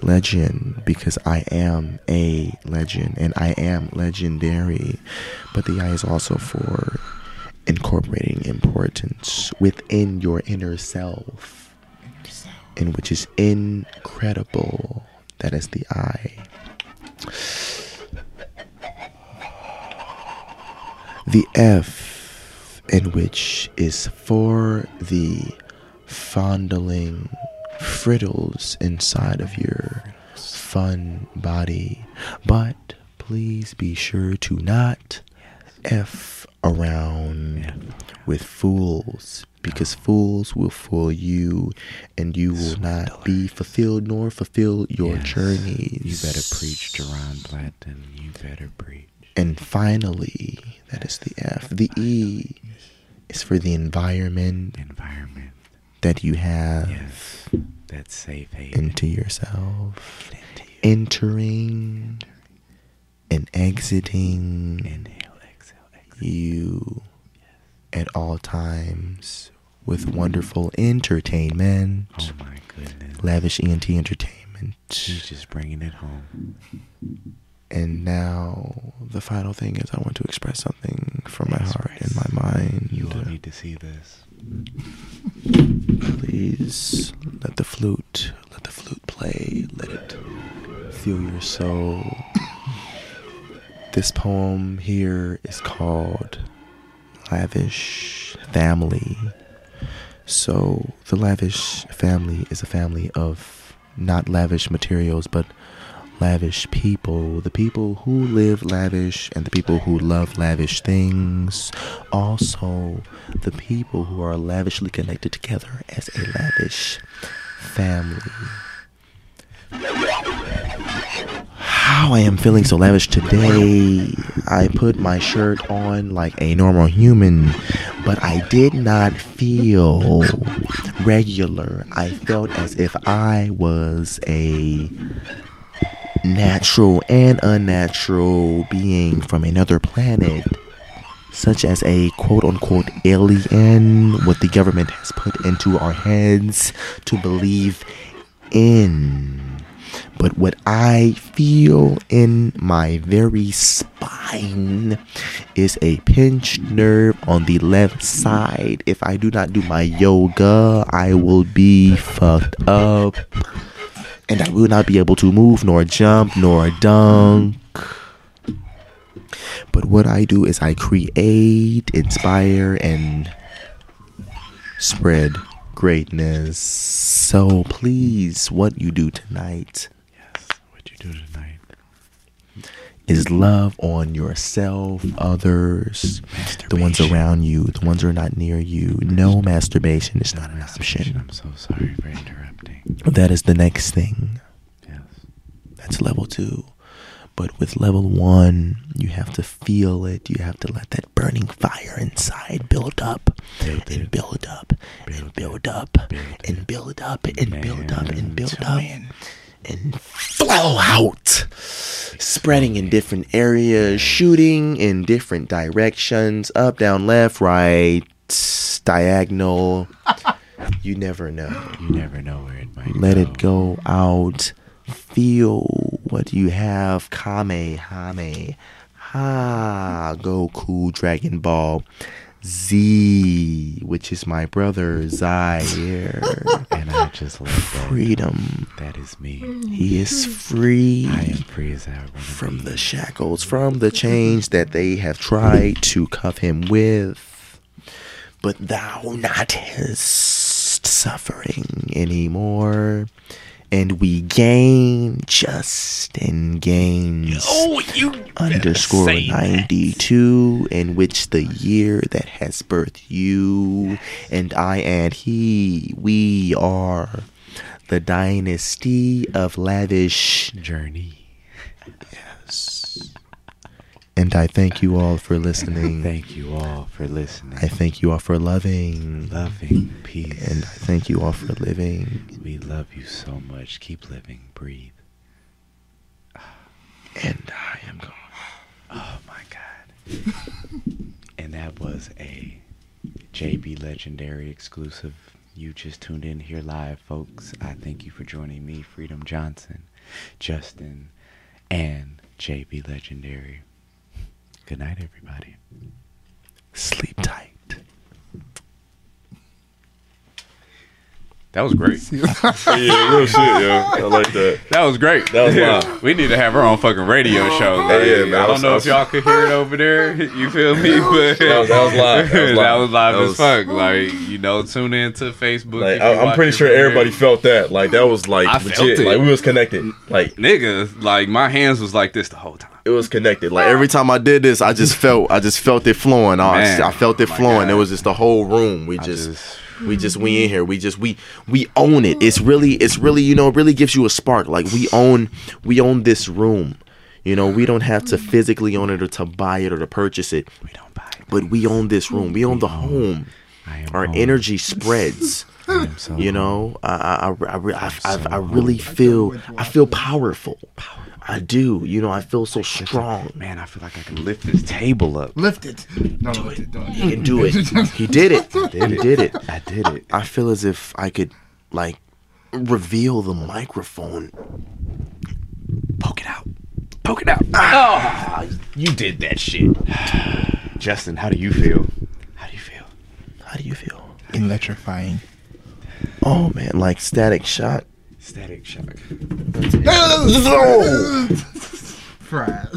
legend because I am a legend and I am legendary. But the I is also for incorporating importance within your inner self, and which is incredible. That is the I. The F, in which is for the fondling frittles inside of your fun body. But please be sure to not F around with fools. Because fools will fool you, and you will not be fulfilled nor fulfill your Yes. journeys. You better preach, Jerron Blatton. You better preach. And finally, that is the F. The E is for the environment Environment. That you have Yes. That's safe haven. into yourself. Into you. Entering and exiting Inhale, exhale, exhale. you at all times with wonderful entertainment. Oh my goodness. Lavish ENT entertainment. He's just bringing it home. And now the final thing is I want to express something from my heart and my mind. You all need to see this. Please let the flute, let the flute play, let it feel your soul. This poem here is called Lavish Family. So, the lavish family is a family of not lavish materials, but lavish people. The people who live lavish and the people who love lavish things. Also, the people who are lavishly connected together as a lavish family. How I am feeling so lavish today. I put my shirt on like a normal human, but I did not feel regular. I felt as if I was a natural and unnatural being from another planet, such as a quote unquote alien, what the government has put into our heads to believe in. But what I feel in my very spine is a pinched nerve on the left side. If I do not do my yoga, I will be fucked up and I will not be able to move, nor jump, nor dunk. But what I do is I create, inspire, and spread greatness. So please, what you do tonight Yes. What you do tonight? is love on yourself, others, the ones around you, the ones who are not near you. No masturbation is not an option. I'm so sorry for interrupting. That is the next thing. Yes. That's level two. But with level one, you have to feel it. You have to let that burning fire inside build up Build and it. build up and build up and build up and build up and build up and flow out. Spreading in different areas, shooting in different directions up, down, left, right, diagonal. You never know. You never know where it might Let go. it go out. Feel what you have. Kamehame. Ha. Goku Dragon Ball Z, which is my brother Zaire. And I just love that. Freedom. That is me. He is free I am free as I from be. the shackles, from the chains that they have tried to cuff him with. But thou not hast suffering anymore. And we gain just and gains Oh, you underscore 92 in which the year that has birthed you and I and he we are the dynasty of lavish journey. And I thank you all for listening. Thank you all for listening. I thank you all for loving Loving peace. and I thank you all for living we love you so much. Keep living. Breathe. and I am gone. Oh my God. and that was a JB Legendary exclusive. You just tuned in here live, folks. I thank you for joining me, Freedom Johnson, Justin, and JB Legendary. Good night, everybody. Sleep tight. That was great. yeah, real shit, yo. I like that. That was great. That was live. we need to have our own fucking radio oh, show. Like, Hey, yeah, man, I don't was- know I if y'all could hear it over there. You feel me? But That was- that was live. That was live. That was live That as was- fuck. Like you know, tune in to Facebook. Like I, I'm pretty sure there. everybody felt that. Like that was like I legit. Like we was connected. Like nigga. Like my hands was like this the whole time. It was connected. Like every time I did this, I just felt, I just felt it flowing. I, I felt it oh flowing. It was just the whole room. We just, just- we just, we in here. We just, we, we own it. It's really, it's really, you know, it really gives you a spark. Like we own, we own this room. You know, we don't have to physically own it or to buy it or to purchase it, we don't buy. it. but we own this room. We own the home. Our home. energy spreads. I am so You know, I, I, I, I, I, I, I really feel, I feel powerful. I do. You know, I feel so strong. man. I feel like I can lift this table up. Lift it. No, lift it. Don't He can do it. He did it. He did it. I did it. I feel as if I could, like, reveal the microphone. Poke it out. Poke it out. Ah, you did that shit. Justin, how do you feel? How do you feel? How do you feel? Electrifying. Oh man, like static shot. Static shock. Fried.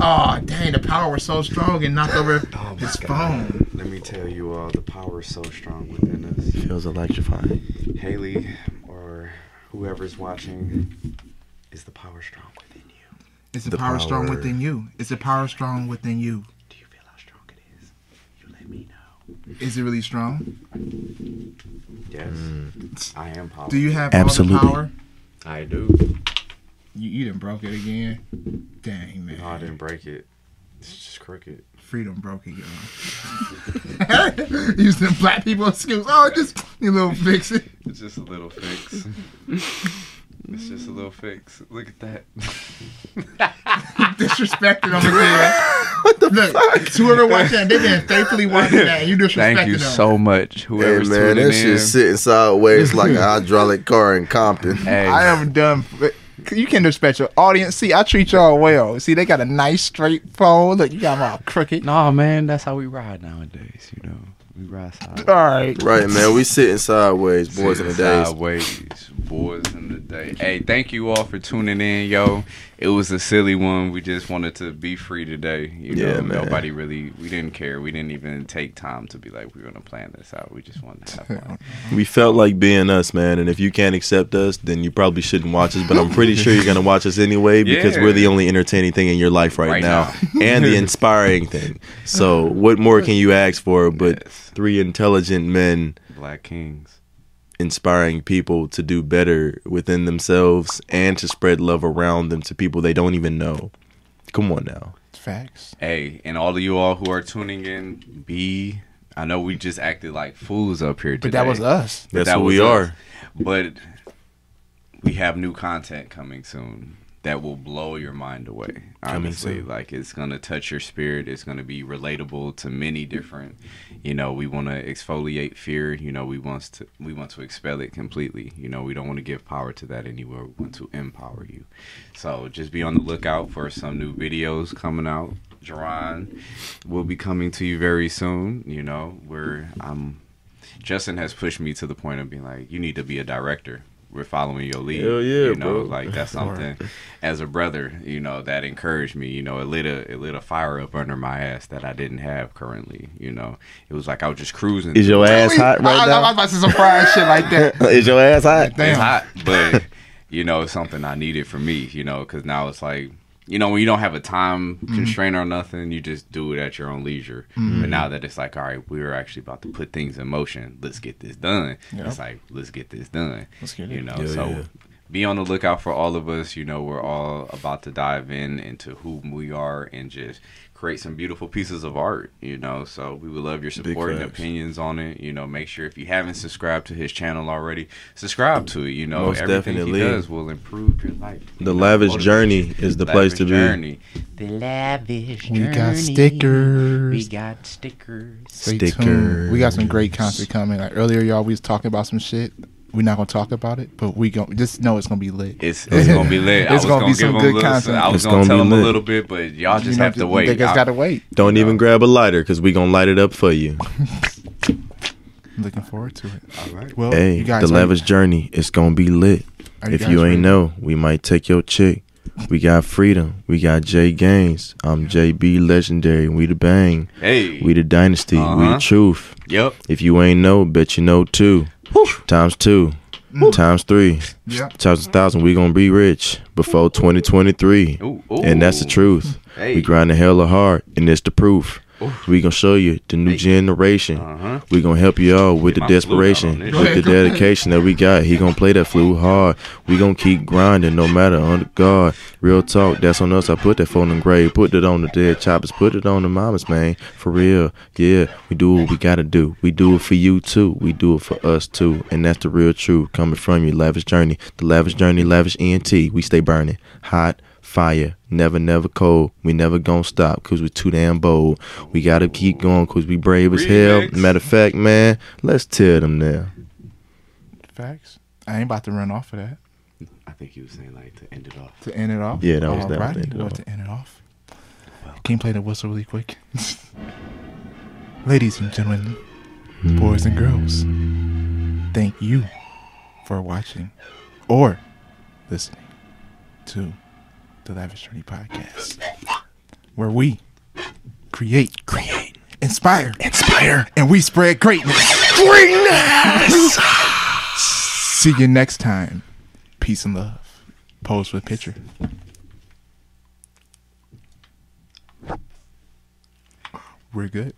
Oh, dang, the power was so strong and knocked over Oh my his God. phone. Let me tell you all, the power is so strong within us. Feels electrifying. Haley or whoever's watching, is the power strong within you? It's the, The power, strong within you. It's the power strong within you. Do you feel how strong it is? You let me know. Is it really strong? Yes, mm. I am powerful. Do you have Absolutely. all the power? I do. You, you done broke it again. Dang, man. No, I didn't break it. It's just crooked. Freedom broke it, y'all. Use them black people excuse. Oh, just you little fix it. It's just a little fix. it's just a little fix. Look at that. Disrespected over the Look, whoever watching that, they been faithfully watching that. And you disrespected Thank you them. so much, Hey whoever's man, tuning that in. shit sitting sideways like a hydraulic car in Compton. Hey, I am done. You can disrespect your audience. See, I treat y'all well. See, they got a nice straight phone. Look, you got them all crooked. no man, that's how we ride nowadays. You know, we ride sideways. All right. Right, man. We sitting sideways, boys in the days. Sideways, boys in the day. Hey, thank you all for tuning in, yo. It was a silly one. We just wanted to be free today. You know, Yeah, man. nobody really, we didn't care. We didn't even take time to be like, we're gonna plan this out. We just wanted to have fun. We felt like being us, man. And if you can't accept us, then you probably shouldn't watch us. But I'm pretty sure you're gonna watch us anyway because Yeah. we're the only entertaining thing in your life right, Right now, now. and the inspiring thing. So what more can you ask for? But Yes. three intelligent men Black Kings. Inspiring people to do better within themselves and to spread love around them to people they don't even know. Come on now. Facts. Hey, and all of you all who are tuning in, be. I know we just acted like fools up here today. But that was us. That's that who we us. are. But we have new content coming soon that will blow your mind away. Honestly, like it's gonna touch your spirit. It's gonna be relatable to many different. You know, we want to exfoliate fear. You know, we want to we want to expel it completely. You know, we don't want to give power to that anywhere. We want to empower you. So just be on the lookout for some new videos coming out. Jerron will be coming to you very soon. You know, where I'm. Um, Justin has pushed me to the point of being like, you need to be a director. We're following your lead. Hell yeah, you know, bro. like that's something. As a brother, you know, that encouraged me. You know, it lit a it lit a fire up under my ass that I didn't have currently. You know, it was like I was just cruising. Is your ass hot I, right I, I was about to say some fried shit like that. Is your ass hot? Damn. It's hot, but you know, it's something I needed for me. You know, because now it's like. You know, when you don't have a time mm-hmm. constraint or nothing, you just do it at your own leisure. But mm-hmm. now that it's like, all right, we're actually about to put things in motion. Let's get this done. Yep. It's like, let's get this done. Let's get it. You know, Yeah, so yeah. be on the lookout for all of us. You know, we're all about to dive in into who we are and just create some beautiful pieces of art. You know, so we would love your support and opinions on it. You know, make sure if you haven't subscribed to his channel already, subscribe to it. You know, Most everything definitely. he does will improve your life. you The know, lavish journey is the Lavish place to be. The lavish journey. We got stickers. We got stickers. Stay tuned. We got some great content coming. Like earlier, y'all we was talking about some shit. We're not gonna talk about it, but we gon' just know it's gonna be lit. It's, it's gonna be lit. It's gonna gonna, be some good them little, content. I was It's gonna, gonna tell be them a little bit, but y'all just You know, have to wait. You guys I- gotta wait. Don't even know. grab a lighter because we gonna light it up for you. Looking forward to it. All right. Well, Hey, you guys the are- lavish journey It's gonna be lit. are you If guys you ready? ain't know, we might take your chick. We got freedom. We got Jay Gaines. I'm JB Legendary. We the bang. Hey. We the dynasty. We Uh-huh. the truth. Yep. If you ain't know, bet you know too. Times two. Times three. Yeah. Times a thousand. We gonna be rich before 2023. Ooh, ooh. And that's the truth. Hey. We grinding hella hard, and it's the proof. We gonna show you the new generation. Uh-huh. We gonna help you all with Get the my flute out desperation, with the dedication that we got. He gonna play that flute hard. We gonna keep grinding no matter under God. Real talk, that's on us. I put that phone in grave, put it on the dead choppers, put it on the mamas, man. For real, yeah. We do what we gotta do. We do it for you too. We do it for us too, and that's the real truth coming from you. Lavish journey, the lavish journey, lavish ENT. We stay burning, hot. Fire, never, never cold. We never gonna stop cause we too damn bold. We gotta keep going cause we brave as hell. Matter of fact, man, let's tear them now. Facts. I ain't about to run off of that I think he was saying like to end it off. to end it off. Yeah, that was that was Alrighty, the end it off. to end it off. Can you play the whistle really quick? Ladies and gentlemen, boys and girls, thank you for watching or listening to the Lavish Journey Podcast, where we create, create, inspire, inspire, and we spread greatness. Greatness. See you next time. Peace and love. Pose with picture. We're good.